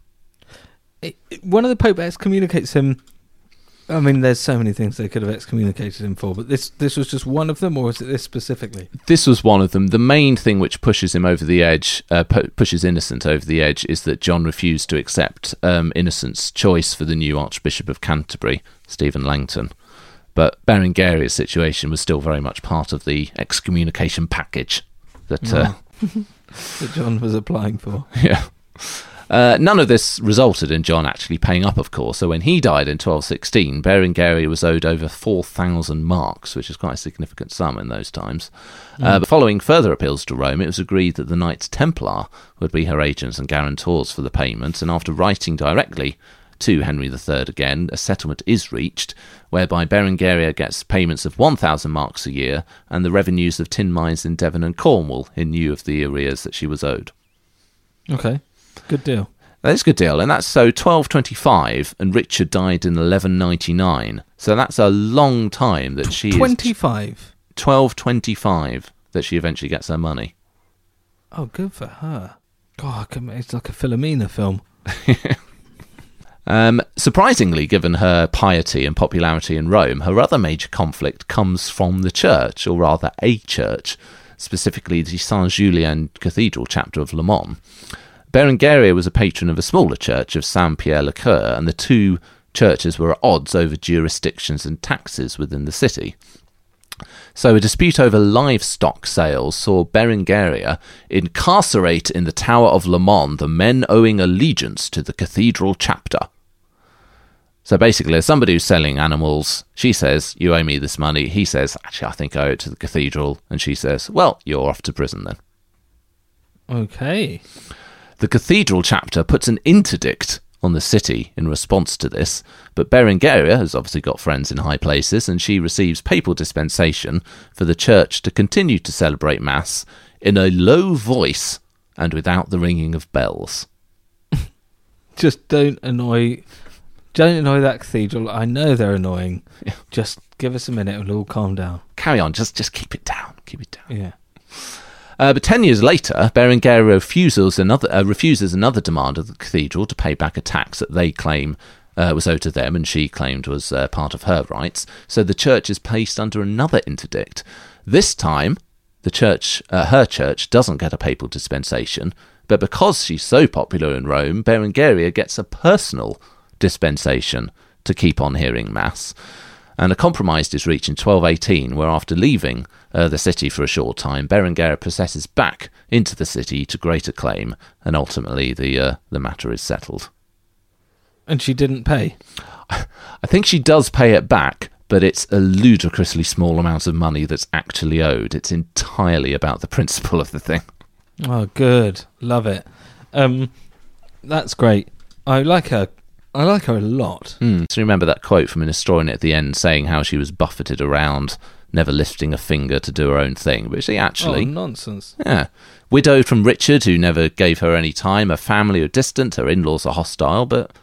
It, it- one of the Pope excommunicates him. I mean, there's so many things they could have excommunicated him for, but this this was just one of them, or was it this specifically? This was one of them. The main thing which pushes him over the edge, uh, pu- pushes Innocent over the edge, is that John refused to accept um, Innocent's choice for the new Archbishop of Canterbury, Stephen Langton. But Berengaria's situation was still very much part of the excommunication package. That uh, That John was applying for. yeah. Uh, none of this resulted in John actually paying up, of course. So when he died in 1216, Berengaria was owed over 4,000 marks, which is quite a significant sum in those times. Uh, but following further appeals to Rome, it was agreed that the Knights Templar would be her agents and guarantors for the payment. And after writing directly to Henry III again, a settlement is reached, whereby Berengaria gets payments of 1,000 marks a year and the revenues of tin mines in Devon and Cornwall in lieu of the arrears that she was owed. Okay, good deal. That's a good deal, and that's so 1225, and Richard died in 1199. So that's a long time that she is Twenty-five. 1225 that she eventually gets her money. Oh, good for her. God, it's like a Philomena film. Um, surprisingly, given her piety and popularity in Rome, her other major conflict comes from the church, or rather a church, specifically the Saint Julien Cathedral chapter of Le Mans. Berengaria was a patron of a smaller church of Saint Pierre le Coeur, and the two churches were at odds over jurisdictions and taxes within the city. So, a dispute over livestock sales saw Berengaria incarcerate in the Tower of Le Mans the men owing allegiance to the cathedral chapter. So basically, as somebody who's selling animals, she says, You owe me this money. He says, Actually, I think I owe it to the cathedral. And she says, Well, you're off to prison then. Okay. The cathedral chapter puts an interdict on the city in response to this, but Berengaria has obviously got friends in high places, and she receives papal dispensation for the church to continue to celebrate Mass in a low voice and without the ringing of bells. Just don't annoy. Don't annoy that cathedral. I know they're annoying. Just give us a minute. and we'll all calm down. Carry on, just just keep it down, keep it down. Yeah. Uh, but ten years later, Berengaria refuses another uh, refuses another demand of the cathedral to pay back a tax that they claim uh, was owed to them, and she claimed was uh, part of her rights. So the church is placed under another interdict. This time, the church, uh, her church, doesn't get a papal dispensation, but because she's so popular in Rome, Berengaria gets a personal dispensation to keep on hearing mass and a compromise is reached in 1218, where after leaving uh, the city for a short time, Berengaria processes back into the city to great acclaim, and ultimately the uh, the matter is settled. And she didn't pay. I think she does pay it back, but it's a ludicrously small amount of money that's actually owed. It's entirely about the principle of the thing. Oh, good. Love it. Um, that's great. I like her. I like her a lot. Mm. So remember that quote from an historian at the end saying how she was buffeted around, never lifting a finger to do her own thing. But she actually, oh, nonsense. Yeah. Widowed from Richard, who never gave her any time. Her family are distant. Her in laws are hostile. But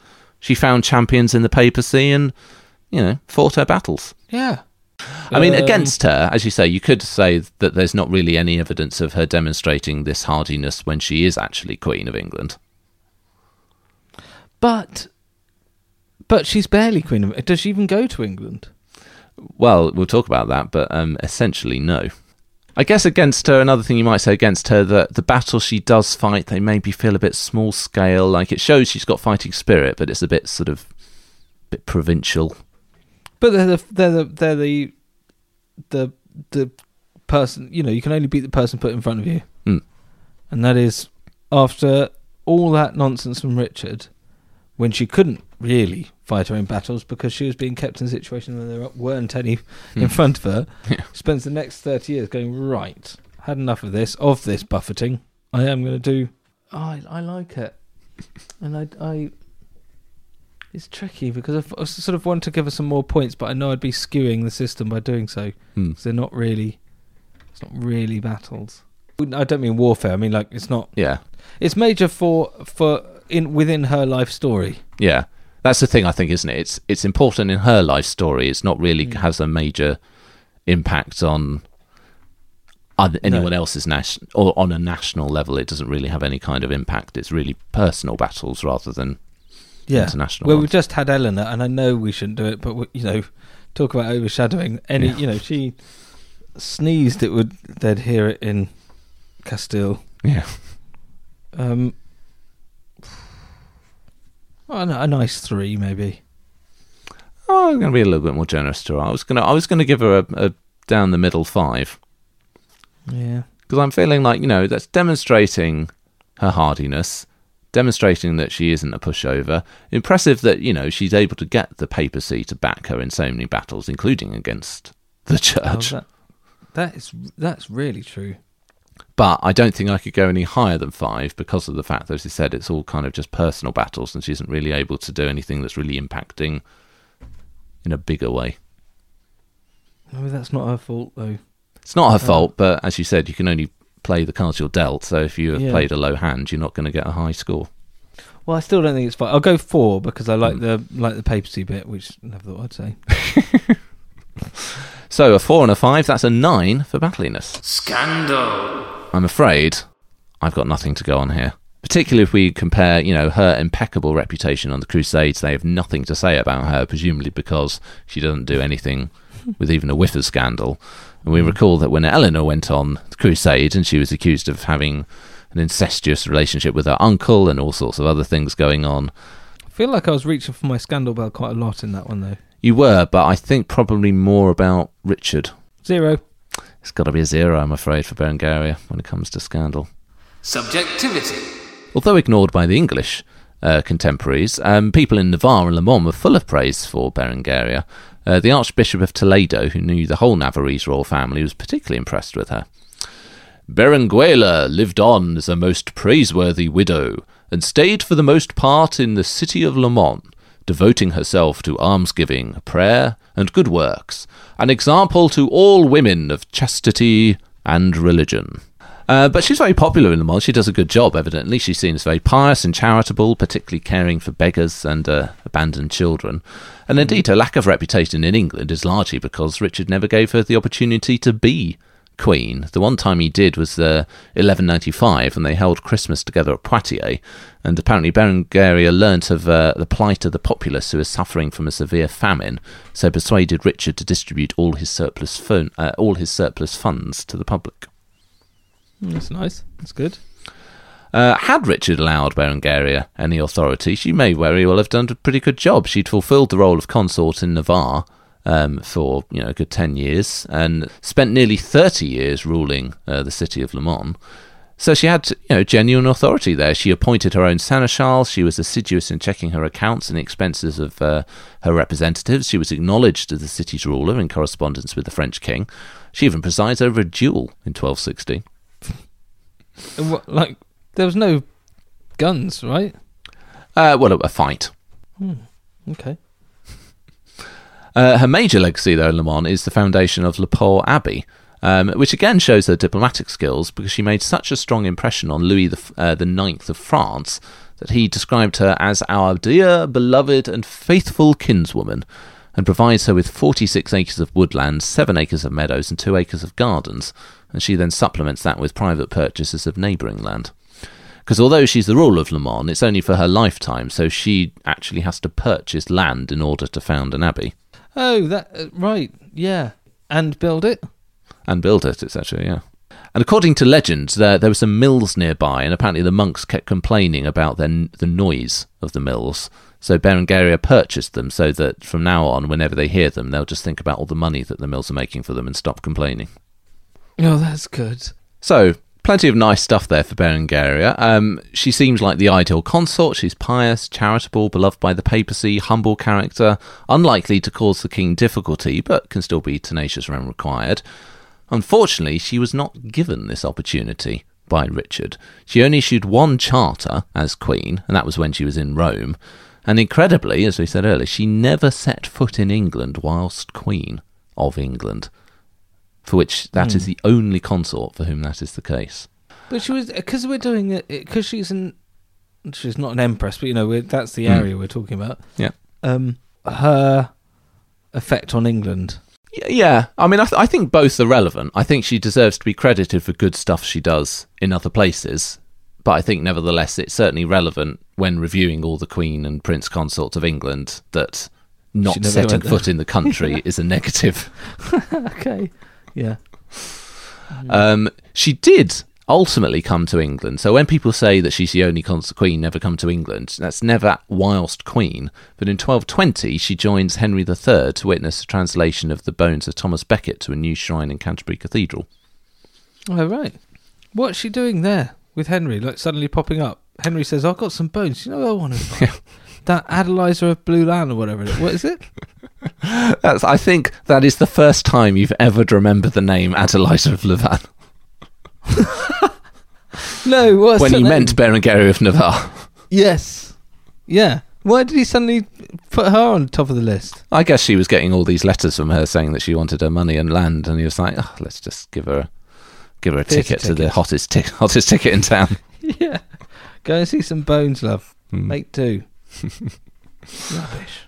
she found champions in the papacy and, you know, fought her battles. Yeah. I mean, Um, against her, as you say, you could say that there's not really any evidence of her demonstrating this hardiness when she is actually Queen of England. But, but she's barely queen of. Does she even go to England? Well, we'll talk about that, but um, essentially, no. I guess against her, another thing you might say against her, that the battles she does fight, they maybe feel a bit small scale. Like it shows she's got fighting spirit, but it's a bit sort of bit provincial. But they're the they're the they're the the the person. You know, you can only beat the person put in front of you, Hmm. and that is after all that nonsense from Richard, when she couldn't really fight her own battles because she was being kept in a situation where there weren't any in front of her. Hmm. Yeah. Spends the next thirty years going right. Had enough of this of this buffeting. I am going to do. I I like it, and I I. It's tricky because I sort of want to give her some more points, but I know I'd be skewing the system by doing so. Hmm. 'Cause they're not really, it's not really battles. I don't mean warfare. I mean like it's not. Yeah, It's major for for in within her life story. yeah. That's the thing, I think, isn't it? It's it's important in her life story. It's not really Mm. has a major impact on anyone else's national or on a national level. It doesn't really have any kind of impact. It's really personal battles rather than Yeah. international. Well, we've just had Eleanor, and I know we shouldn't do it, but we, you know, talk about overshadowing any. Yeah. You know, she sneezed. It would they'd hear it in Castile. yeah. Um, no, a nice three maybe. Oh, I'm going to be a little bit more generous to her. I was going to I was going to give her a, a down the middle five. Yeah. because I'm feeling like you know that's demonstrating her hardiness, demonstrating that she isn't a pushover. Impressive that you know she's able to get the papacy to back her in so many battles, including against the Oh, church. that, that is that's really true. But I don't think I could go any higher than five because of the fact that, as you said, it's all kind of just personal battles, and she isn't really able to do anything that's really impacting in a bigger way. Maybe that's not her fault though. It's not her Uh. fault, but as you said, you can only play the cards you're dealt. So if you have Yeah. played a low hand, you're not going to get a high score. Well, I still don't think it's fine. I'll go four because I like Mm. the like the papacy bit, which I never thought I'd say. So a four and a five, that's a nine for battliness. Scandal. I'm afraid I've got nothing to go on here. Particularly if we compare, you know, her impeccable reputation on the Crusades, they have nothing to say about her, presumably because she doesn't do anything with even a whiff of scandal. And we recall that when Eleanor went on the Crusade and she was accused of having an incestuous relationship with her uncle and all sorts of other things going on, I feel like I was reaching for my scandal bell quite a lot in that one though. You were, but I think probably more about Richard. Zero. It's got to be a zero, I'm afraid, for Berengaria when it comes to scandal. Subjectivity. Although ignored by the English uh, contemporaries, um, people in Navarre and Le Mans were full of praise for Berengaria. Uh, the Archbishop of Toledo, who knew the whole Navarrese royal family, was particularly impressed with her. Berenguela lived on as a most praiseworthy widow, and stayed for the most part in the city of Le Mans, devoting herself to almsgiving, prayer, and good works, an example to all women of chastity and religion. Uh, but she's very popular in Le Mans. She does a good job, evidently. She's seen as very pious and charitable, particularly caring for beggars and uh, abandoned children. And indeed, her lack of reputation in England is largely because Richard never gave her the opportunity to be queen. The one time he did was the 1195, and they held Christmas together at Poitiers. And apparently, Berengaria learnt of uh, the plight of the populace who was suffering from a severe famine, so persuaded Richard to distribute all his surplus fun- uh, all his surplus funds to the public. Mm, That's nice. That's good. Uh, had Richard allowed Berengaria any authority, she may very well have done a pretty good job. She'd fulfilled the role of consort in Navarre um, for you know a good ten years, and spent nearly thirty years ruling uh, the city of Le Mans. So she had you know genuine authority there. She appointed her own seneschal. She was assiduous in checking her accounts and expenses of uh, her representatives. She was acknowledged as the city's ruler in correspondence with the French king. She even presides over a duel in 1260. What, like there was no guns, right? Uh, well, a fight. Okay. Uh, her major legacy, though, in Le Mans, is the foundation of Le Port Abbey, um, which again shows her diplomatic skills because she made such a strong impression on Louis the, uh, the Ninth of France that he described her as our dear, beloved, and faithful kinswoman, and provides her with 46 acres of woodland, 7 acres of meadows, and 2 acres of gardens, and she then supplements that with private purchases of neighbouring land. Because although she's the ruler of Le Mans, it's only for her lifetime, so she actually has to purchase land in order to found an abbey. Oh, that uh, right. Yeah, and build it. and build it, etc. Yeah. And according to legend, there, there were some mills nearby, and apparently the monks kept complaining about the, the noise of the mills. So Berengaria purchased them so that from now on, whenever they hear them, they'll just think about all the money that the mills are making for them and stop complaining. Oh, that's good. So, plenty of nice stuff there for Berengaria. Um, she seems like the ideal consort. She's pious, charitable, beloved by the papacy, humble character, unlikely to cause the king difficulty, but can still be tenacious when required. Unfortunately, she was not given this opportunity by Richard. She only issued one charter as queen, and that was when she was in Rome. And incredibly, as we said earlier, she never set foot in England whilst queen of England, for which that is the only consort for whom that is the case. But she was because we're doing it because she's an she's not an empress, but you know that's the Mm. area we're talking about. Yeah. Um, her effect on England. Yeah, I mean, I, th- I think both are relevant. I think she deserves to be credited for good stuff she does in other places, but I think nevertheless it's certainly relevant when reviewing all the Queen and Prince Consorts of England that not setting foot in the country is a negative. okay. Yeah. Um, she did ultimately come to England. So when people say that she's the only consort queen never come to England, that's never whilst queen. But in 1220, she joins Henry III to witness the translation of the bones of Thomas Becket to a new shrine in Canterbury Cathedral. Oh right. What's she doing there with Henry? Like suddenly popping up. Henry says, "I've got some bones. You know, I want to buy that Adeliza of Blue Land or whatever. It is. What is it? That's, I think that is the first time you've ever remembered the name Adeliza of Louvain No. What's when he name? meant Berengaria of Navarre. yes. Yeah. Why did he suddenly put her on top of the list? I guess she was getting all these letters from her saying that she wanted her money and land, and he was like, oh, "Let's just give her, give her a Theatre ticket to the hottest, tic- hottest ticket in town." yeah. Go and see some bones, love. Hmm. Make two. Rubbish.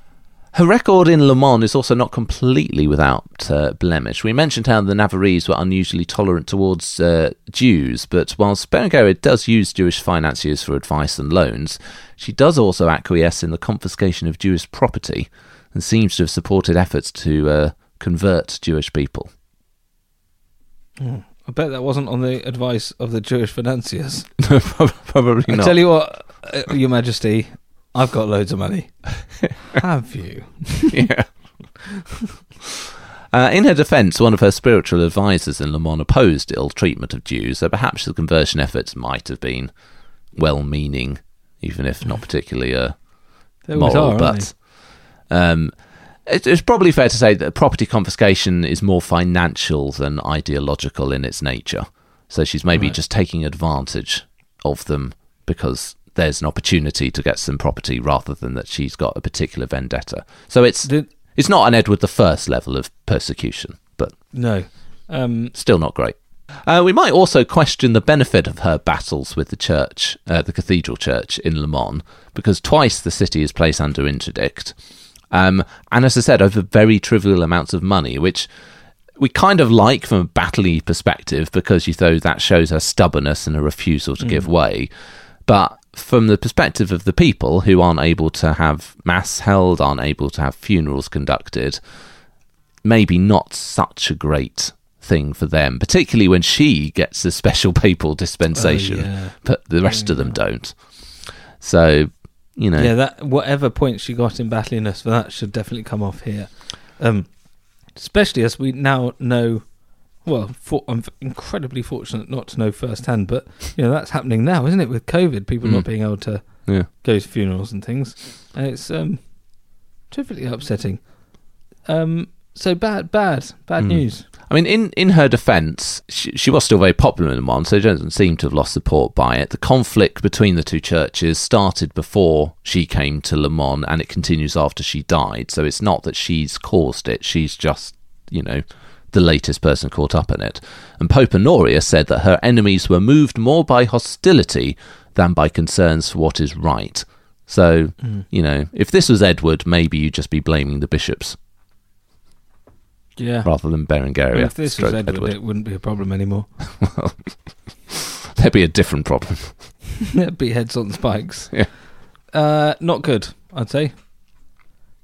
Her record in Le Mans is also not completely without uh, blemish. We mentioned how the Navarrese were unusually tolerant towards uh, Jews, but whilst Berengaria does use Jewish financiers for advice and loans, she does also acquiesce in the confiscation of Jewish property and seems to have supported efforts to uh, convert Jewish people. I bet that wasn't on the advice of the Jewish financiers. No, probably I not. tell you what, uh, Your Majesty, I've got loads of money. Have you? yeah. Uh, in her defence, one of her spiritual advisors in Le Mans opposed ill treatment of Jews, so perhaps the conversion efforts might have been well meaning, even if not particularly uh, moral. are, but um, it, it's probably fair to say that property confiscation is more financial than ideological in its nature. So she's maybe Right. just taking advantage of them because there's an opportunity to get some property rather than that she's got a particular vendetta. So it's? Did, it's not an Edward the First level of persecution, but no. Um, still not great. Uh, we might also question the benefit of her battles with the church, uh, the cathedral church in Le Mans, because twice the city is placed under interdict. Um, and as I said, over very trivial amounts of money, which we kind of like from a battley perspective because you know that shows her stubbornness and a refusal to give way. But from the perspective of the people who aren't able to have mass held, aren't able to have funerals conducted, maybe not such a great thing for them, particularly when she gets a special papal dispensation, Oh, yeah. but the rest of them don't. So, you know, yeah, that whatever point she got in battliness for that should definitely come off here. Um, especially as we now know. Well, for, I'm incredibly fortunate not to know firsthand, but you know that's happening now, isn't it? With COVID, people Mm. not being able to yeah. go to funerals and things, and it's um, terrifically upsetting. Um, so bad, bad, bad Mm. news. I mean, in, in her defence, she, she was still very popular in Le Mans, so she doesn't seem to have lost support by it. The conflict between the two churches started before she came to Le Mans, and it continues after she died. So it's not that she's caused it; she's just, you know, the latest person caught up in it. And Pope Honorius said that her enemies were moved more by hostility than by concerns for what is right. So, you know, if this was Edward, maybe you'd just be blaming the bishops Yeah. rather than Berengaria. if this was stroke Edward, it wouldn't be a problem anymore. Well, there'd be a different problem. there'd be heads on spikes. Yeah. Uh, not good, I'd say.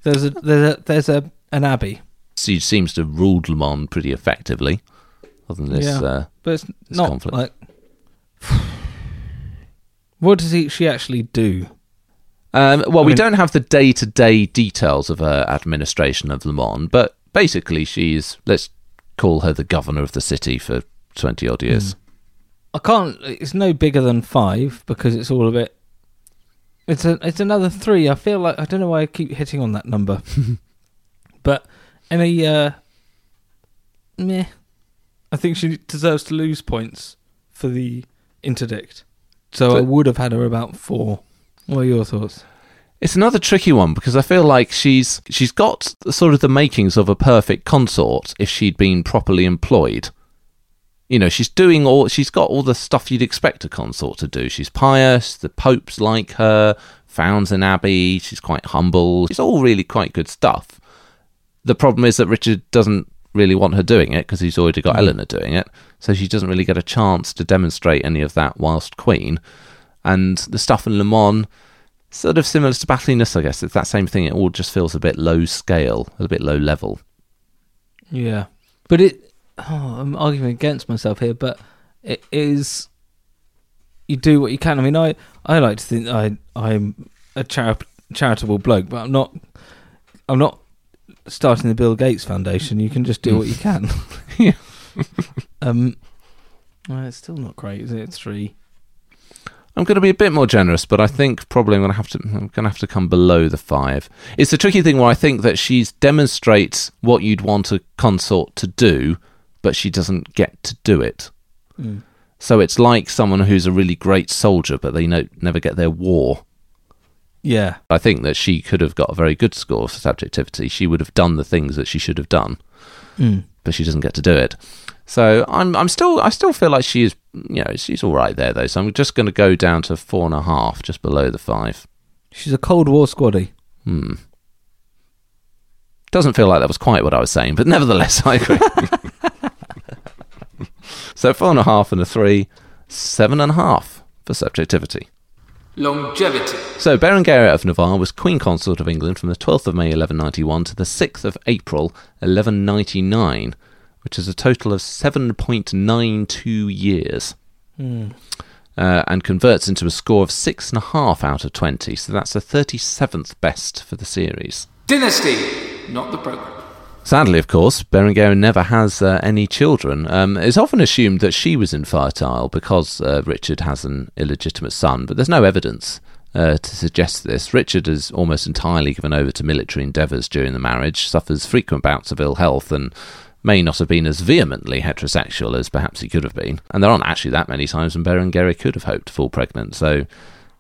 There's a there's a there's a an abbey. She seems to have ruled Le Mans pretty effectively, other than this. Yeah. Uh, But it's not conflict. like. What does he, she actually do? Um, well, I we mean- don't have the day to day details of her administration of Le Mans, but basically, she's, let's call her the governor of the city for 20 odd years. I can't. It's no bigger than five because it's all a bit. It's a. It's another three. I feel like I don't know why I keep hitting on that number, but any uh, meh. I think she deserves to lose points for the interdict. So I would have had her about four. What are your thoughts? It's another tricky one because I feel like she's she's got sort of the makings of a perfect consort if she'd been properly employed. You know, she's doing all she's got all the stuff you'd expect a consort to do. She's pious, the popes like her, founds an abbey, she's quite humble. It's all really quite good stuff. The problem is that Richard doesn't really want her doing it because he's already got mm-hmm. Eleanor doing it, so she doesn't really get a chance to demonstrate any of that whilst queen. And the stuff in Le Mans sort of similar to battliness, I guess. It's that same thing. It all just feels a bit low scale, a bit low level. Yeah, but it. Oh, I'm arguing against myself here, but it is. You do what you can. I mean, I I like to think I I'm a chari- charitable bloke, but I'm not. I'm not starting the Bill Gates Foundation. You can just do what you can. Yeah. um. Well, it's still not great, is it? It's three. I'm going to be a bit more generous, but I think probably I'm going to have to. I'm going to have to come below the five. It's a tricky thing where I think that she demonstrates what you'd want a consort to do, but she doesn't get to do it. Mm. So it's like someone who's a really great soldier, but they no, never get their war. Yeah. I think that she could have got a very good score for subjectivity. She would have done the things that she should have done. Mm. but she doesn't get to do it. So I'm I'm still I still feel like she is you know she's all right there though. So I'm just going to go down to four and a half, just below the five. She's a Cold War squaddy. Hmm. Doesn't feel like that was quite what I was saying, but nevertheless I agree. so four and a half and a three, seven and a half for subjectivity. Longevity. So Berengaria of Navarre was Queen Consort of England from the 12th of May 1191 to the 6th of April 1199, which is a total of 7.92 years, Mm. uh, and converts into a score of six and a half out of 20. So that's the 37th best for the series. Dynasty. Not the program. Sadly, of course, Berengaria never has uh, any children. Um, it's often assumed that she was infertile because uh, Richard has an illegitimate son, but there's no evidence uh, to suggest this. Richard is almost entirely given over to military endeavours during the marriage, suffers frequent bouts of ill health, and may not have been as vehemently heterosexual as perhaps he could have been. And there aren't actually that many times when Berengaria could have hoped to fall pregnant, so.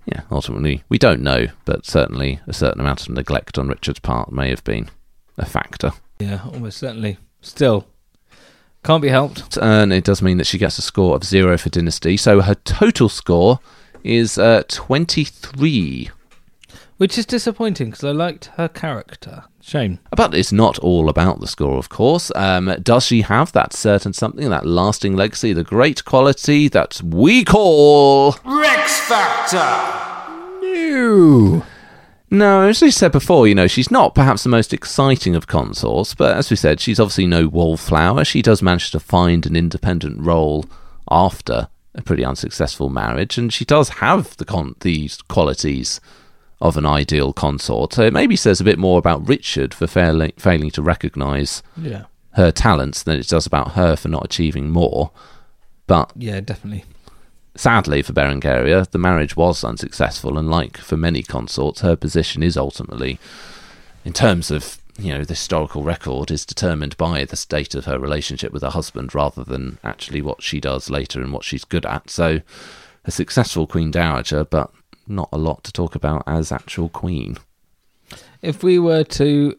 Yeah, ultimately, we don't know, but certainly a certain amount of neglect on Richard's part may have been a factor. Yeah, almost certainly. Still, can't be helped. and it does mean that she gets a score of zero for Dynasty. So her total score is uh, 23. Which is disappointing because I liked her character. Shame. But it's not all about the score, of course. Um, does she have that certain something, that lasting legacy, the great quality that we call. Rex Factor. No. No, as we said before, you know, she's not perhaps the most exciting of consorts, but as we said, she's obviously no wallflower. She does manage to find an independent role after a pretty unsuccessful marriage, and she does have the con- these qualities of an ideal consort. So it maybe says a bit more about Richard for fairly, failing to recognise Yeah. her talents than it does about her for not achieving more. But Yeah, definitely. Sadly for Berengaria, the marriage was unsuccessful, and like for many consorts, her position is ultimately, in terms of you know the historical record, is determined by the state of her relationship with her husband rather than actually what she does later and what she's good at. So, a successful queen dowager, but not a lot to talk about as actual queen. If we were to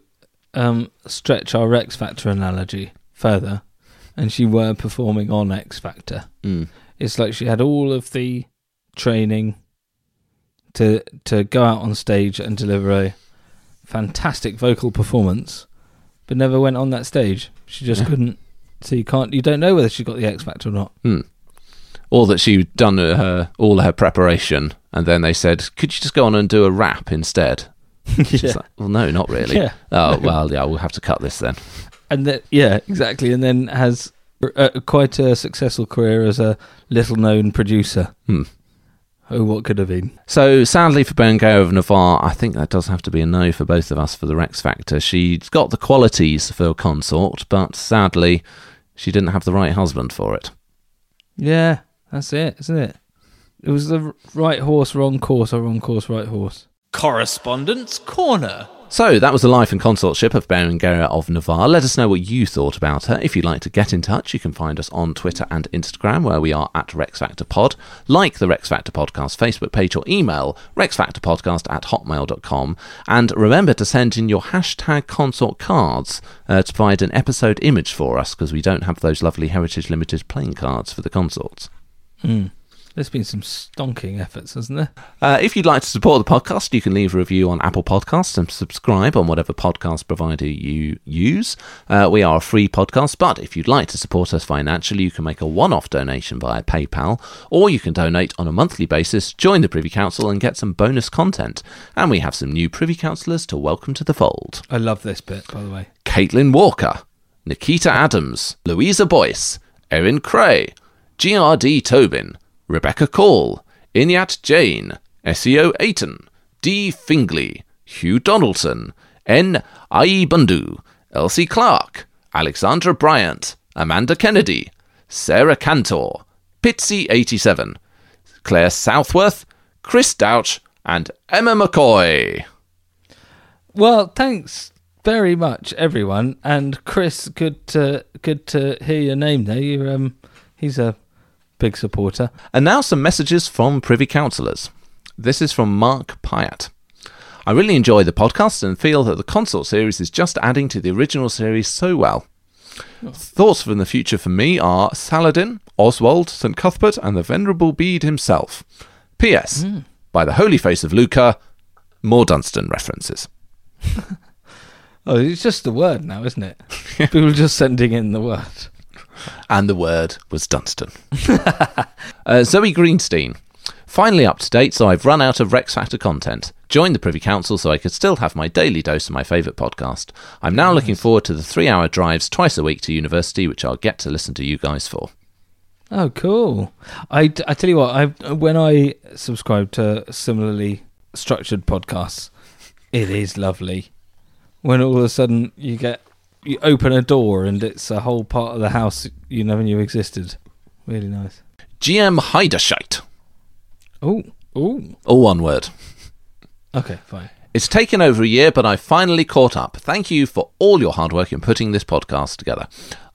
um, stretch our X Factor analogy further, and she were performing on X Factor, Mm. It's like she had all of the training to to go out on stage and deliver a fantastic vocal performance, but never went on that stage. She just Yeah. couldn't. So you can't. You don't know whether she got the X Factor or not. Hmm. Or that she'd done her all her preparation, and then they said, "Could you just go on and do a rap instead?" She's yeah. like, well, no, not really. Yeah. Oh well, yeah, we'll have to cut this then. And then yeah, exactly. And then has uh, quite a successful career as a little-known producer. Hmm. Oh, what could have been? So sadly for Berengaria of Navarre, I think that does have to be a no for both of us for the Rex Factor. She's got the qualities for a consort, but sadly, she didn't have the right husband for it. Yeah, that's it, isn't it? It was the right horse, wrong course, or wrong course, right horse. Correspondence Corner. So that was the life and consortship of Berengaria of Navarre. Let us know what you thought about her. If you'd like to get in touch, you can find us on Twitter and Instagram, where we are at Rex Factor Pod. Like the Rex Factor Podcast Facebook page or email rexfactorpodcast at hotmail.com. And remember to send in your hashtag consort cards uh, to provide an episode image for us, because we don't have those lovely Heritage Limited playing cards for the consorts. Hmm. There's been some stonking efforts, hasn't there? Uh, if you'd like to support the podcast, you can leave a review on Apple Podcasts and subscribe on whatever podcast provider you use. Uh, we are a free podcast, but if you'd like to support us financially, you can make a one off donation via PayPal, or you can donate on a monthly basis, join the Privy Council, and get some bonus content. And we have some new Privy Councillors to welcome to the fold I love this bit, by the way. Caitlin Walker, Nikita Adams, Louisa Boyce, Erin Cray, GRD Tobin, Rebecca Call, Inyat Jane, SEO Aiton, D. Fingley, Hugh Donaldson, N. Bundu, Elsie Clark, Alexandra Bryant, Amanda Kennedy, Sarah Cantor, Pitsy87, Claire Southworth, Chris Douch, and Emma McCoy. Well, thanks very much, everyone. And Chris, good to good to hear your name there. You um, he's a big supporter. And now some messages from Privy Councillors. This is from Mark Pyatt. I really enjoy the podcast and feel that the consort series is just adding to the original series so well. Thoughts for the future for me are Saladin, Oswald, St. Cuthbert, and the Venerable Bede himself. P.S. Hmm. By the holy face of Lucca, more Dunstan references. Oh, it's just the word now, isn't it? People are just sending in the word. And the word was Dunstan. uh, Zoe Greenstein. Finally up to date, so I've run out of Rex Factor content. Joined the Privy Council so I could still have my daily dose of my favourite podcast. I'm now looking forward to the three hour drives twice a week to university, which I'll get to listen to you guys for. Oh, cool. I, I tell you what, I when I subscribe to similarly structured podcasts, it is lovely. When all of a sudden you get you open a door and it's a whole part of the house you never knew existed. Really nice. GM Heiderscheit. Oh, oh. All one word. Okay, fine. It's taken over a year, but I've finally caught up. Thank you for all your hard work in putting this podcast together.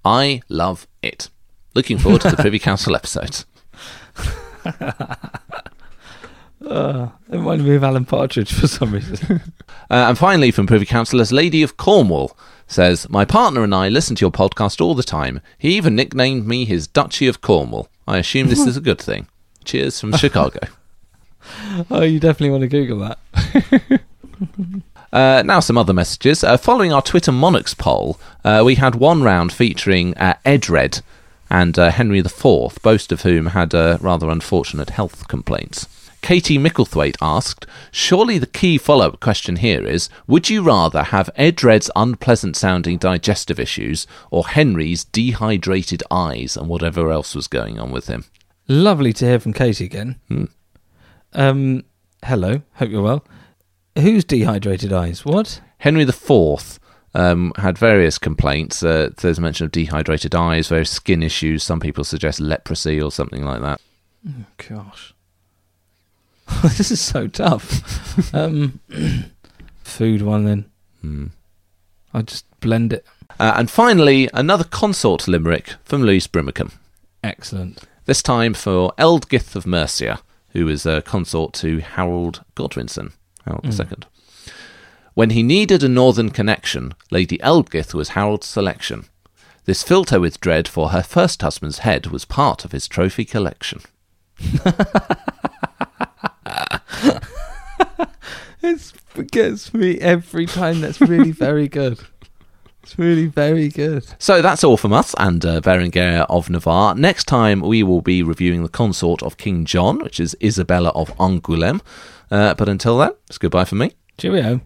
I love it. Looking forward to the Privy Council episodes. Uh, it reminded me of Alan Partridge for some reason. Uh, and finally, from Privy Councillors, Lady of Cornwall says, My partner and I listen to your podcast all the time. He even nicknamed me his Duchy of Cornwall. I assume this is a good thing. Cheers from Chicago. oh, you definitely want to Google that. Uh, now, some other messages. Uh, following our Twitter Monarchs poll, uh, we had one round featuring uh, Edred and uh, Henry IV, both of whom had uh, rather unfortunate health complaints. Katie Micklethwaite asked, Surely the key follow up question here is Would you rather have Edred's unpleasant sounding digestive issues or Henry's dehydrated eyes and whatever else was going on with him? Lovely to hear from Katie again. Hmm. Um, hello, hope you're well. Who's dehydrated eyes? What? Henry IV um, had various complaints. Uh, there's mention of dehydrated eyes, various skin issues. Some people suggest leprosy or something like that. Gosh. this is so tough. um, food one then. Hmm. I just blend it. Uh, and finally, another consort limerick from Louise Brimacombe. Excellent. This time for Ealdgyth of Mercia, who is a consort to Harold Godwinson, Harold II. When he needed a northern connection, Lady Ealdgyth was Harold's selection. This filled her with dread, for her first husband's head was part of his trophy collection. It gets me every time. That's really very good. It's really very good. So that's all from us and uh, Berengaria of Navarre. Next time we will be reviewing the consort of King John, which is Isabella of Angoulême. Uh, but until then, it's goodbye for me. Cheerio.